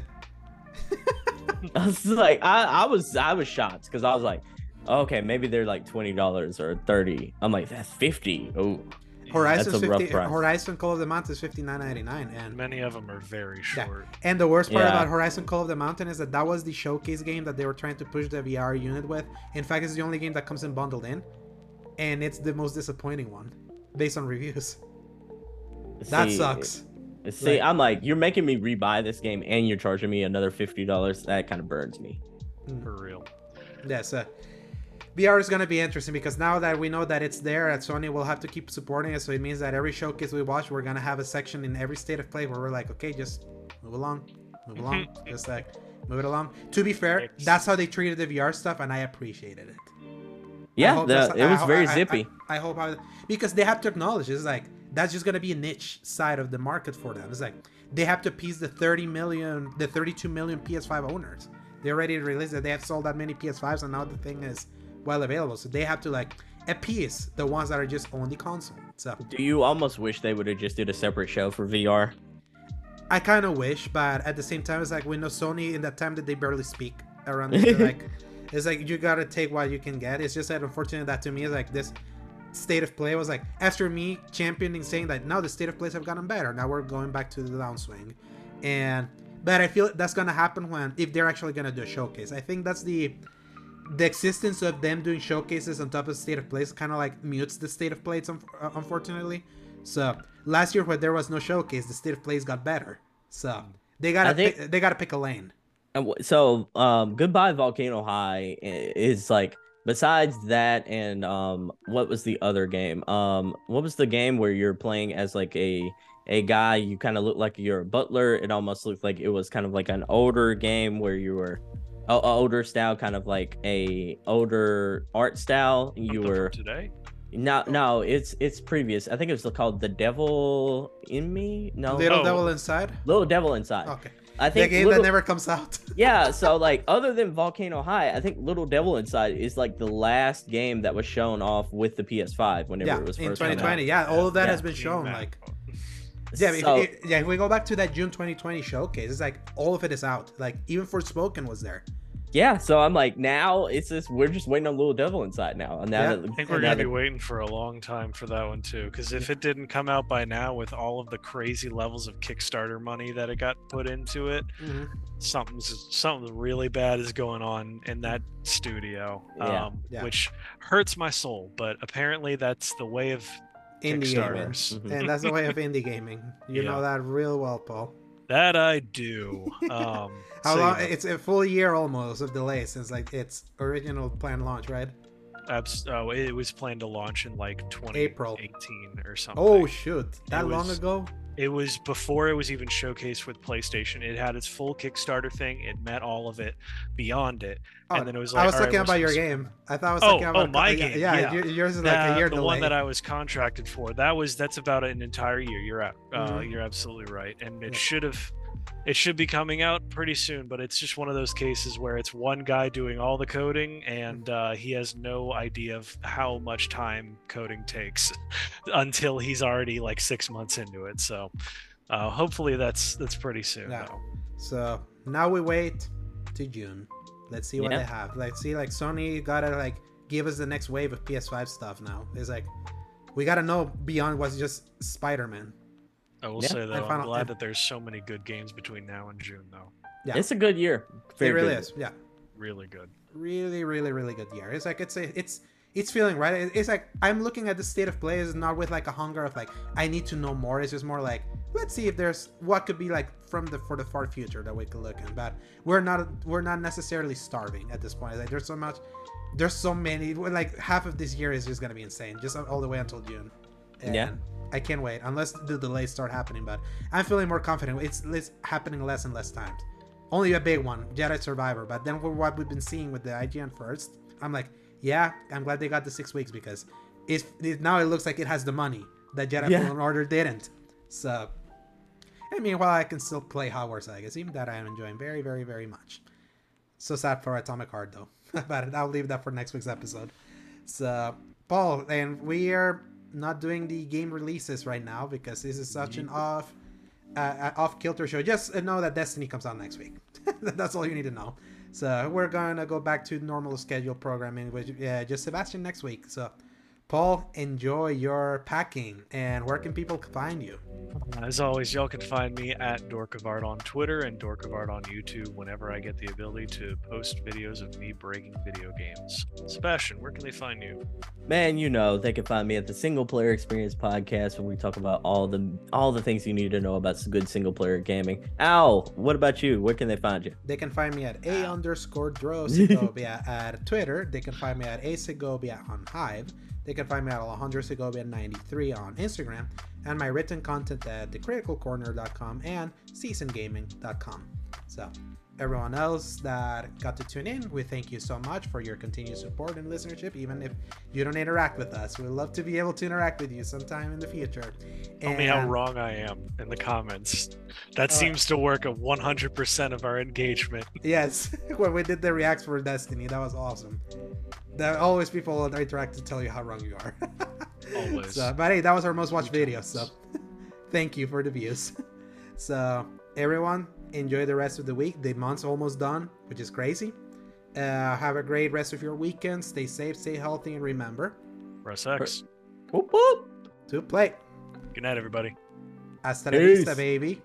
I was like, I, I was I was shocked because I was like, okay, maybe they're like twenty dollars or thirty. I'm like, that's fifty. Oh, Horizon That's a 50 price. Horizon Call of the Mountain is fifty nine ninety nine and many of them are very Yeah. short. And the worst part Yeah. about Horizon Call of the Mountain is that that was the showcase game that they were trying to push the VR unit with. In fact, it's the only game that comes in bundled in, and it's the most disappointing one based on reviews. That sucks. See, Like- I'm like, you're making me rebuy this game and you're charging me another fifty dollars. That kind of burns me. Hmm. For real. Yeah, uh, so VR is gonna be interesting because now that we know that it's there, at Sony we'll have to keep supporting it. So it means that every showcase we watch, we're gonna have a section in every state of play where we're like, okay, just move along, move along, just like move it along. To be fair, that's how they treated the VR stuff, and I appreciated it. Yeah, hope the, it was ho- very I- I- zippy. I, hope I, because they have to acknowledge it's like that's just gonna be a niche side of the market for them. It's like they have to appease the 30 million, the 32 million PS5 owners. They're ready to release it. They have sold that many PS5s, and now the thing is well available. So they have to like appease the ones that are just on the console. So Do you almost wish they would have just did a separate show for VR? I kind of wish, but at the same time, it's like we know Sony in that time that they barely speak around. This, like, it's like you gotta take what you can get. It's just that unfortunate that to me is like this state of play was like after me championing saying that now the state of plays have gotten better. Now we're going back to the downswing, and but I feel that's gonna happen when if they're actually gonna do a showcase. I think that's the the existence of them doing showcases on top of state of plays kind of like mutes the state of plays un- uh, unfortunately so last year when there was no showcase the state of plays got better so they gotta think- pick, they gotta pick a lane And so, um, goodbye Volcano High is like besides that, and um, what was the other game? Um, what was the game where you're playing as like a a guy? You kind of look like you're a butler. It almost looked like it was kind of like an older game where you were a, a older style, kind of like a older art style. You Something were today. no, no, it's it's previous. I think it was called The Devil in Me. No, little Oh. devil inside Little Devil Inside. okay I think the think game Little- that never comes out yeah, so like other than Volcano High, I think Little Devil Inside is like the last game that was shown off with the PS5 whenever yeah it was first coming out. 2020 yeah all of that Yeah. has been shown Mac. like yeah if, So- if- yeah if we go back to that june 2020 showcase it's like all of it is out like even Forspoken was there yeah, so I'm like now it's just we're just waiting on Little Devil Inside now. And now Yeah. that I think we're gonna be that- waiting for a long time for that one too. Because if it didn't come out by now, with all of the crazy levels of Kickstarter money that it got put into it, Mhm. something's something really bad is going on in that studio, Yeah. um, Yeah. which hurts my soul. But apparently, that's the way of indie gaming Kickstarters. Mhm. and that's the way of indie gaming you know that real well paul That I do. Um, How so, long? you know, It's a full year almost of delay since like its original planned launch, right? abs- oh, it was planned to launch in like 2018 or something. Oh shoot, that long was- ago? It was before it was even showcased with PlayStation. It had its full Kickstarter thing. It met all of it beyond it. Oh, and then it was like I was "All right, about your game. I thought I was Oh, talking about oh, my yeah, game, Yeah, yeah. your- yours is like a year the delay. one that I was contracted for. That was that's about an entire year. You're at, uh, Mhm. you're absolutely right, and it Yeah. should have, it should be coming out pretty soon. But it's just one of those cases where it's one guy doing all the coding, and uh, he has no idea of how much time coding takes until he's already like six months into it. So, uh, hopefully that's that's pretty soon. Yeah. though. So now we wait to June. Let's see what Yeah. they have. Let's see, like Sony gotta like give us the next wave of PS5 stuff now. It's like we gotta know beyond what's just Spider-Man. I will Yeah. say though, And I'm glad and- that there's so many good games between now and June, though. Yeah. It's a good year. Very it really good. is. Yeah. Really good. really really really good year it's like it's a, it's it's feeling right it's like i'm looking at the state of play is not with like a hunger of like i need to know more it's just more like let's see if there's what could be like from the for the far future that we could look at but we're not we're not necessarily starving at this point like there's so much there's so many like half of this year is just gonna be insane just all the way until june and Yeah. I can't wait unless the delays start happening but i'm feeling more confident it's, it's happening less and less times only a big one, Jedi Survivor. But then what we've been seeing with the IGN first, I'm like, yeah, I'm glad they got the six weeks because it's it, now it looks like it has the money that Jedi Yeah. Fallen Order didn't. So, I mean, while I can still play Hogwarts Legacy, even that I am enjoying very, very, very much. So sad for Atomic Heart though, but I'll leave that for next week's episode. So, Paul, and we are not doing the game releases right now because this is such an off uh, off kilter show. Just know that Destiny comes out next week. That's all you need to know. So we're gonna go back to normal schedule programming with uh, just Sebastion next week. So Paul, enjoy your packing, and where can people find you? As always, y'all can find me at Dork of Art on Twitter and Dork of Art on YouTube whenever I get the ability to post videos of me breaking video games. Sebastion, where can they find you? Man, you know, they can find me at the Single Player Experience podcast where we talk about all the all the things you need to know about good single player gaming. Al, what about you? Where can they find you? They can find me at a underscore dro segovia at Twitter. They can find me at a segovia on Hive. They can find me at Alejandro Segovia 93 on Instagram, and my written content at thecriticalcorner.com and seasongaming.com. So, everyone else that got to tune in, we thank you so much for your continued support and listenership, even if you don't interact with us. We'd love to be able to interact with you sometime in the future. Tell me how wrong I am in the comments. That Uh, seems to work at 100% of our engagement. Yes, when we did the reacts for Destiny, that was awesome. There are always people that interact to tell you how wrong you are. Always. So, but hey, that was our most watched video, so thank you for the views. So, everyone, enjoy the rest of the week. The month's almost done, which is crazy. Uh, have a great rest of your weekend. Stay safe, stay healthy, and remember Press X. Whoop, whoop. to play. Good night, everybody. Hasta la vista, baby.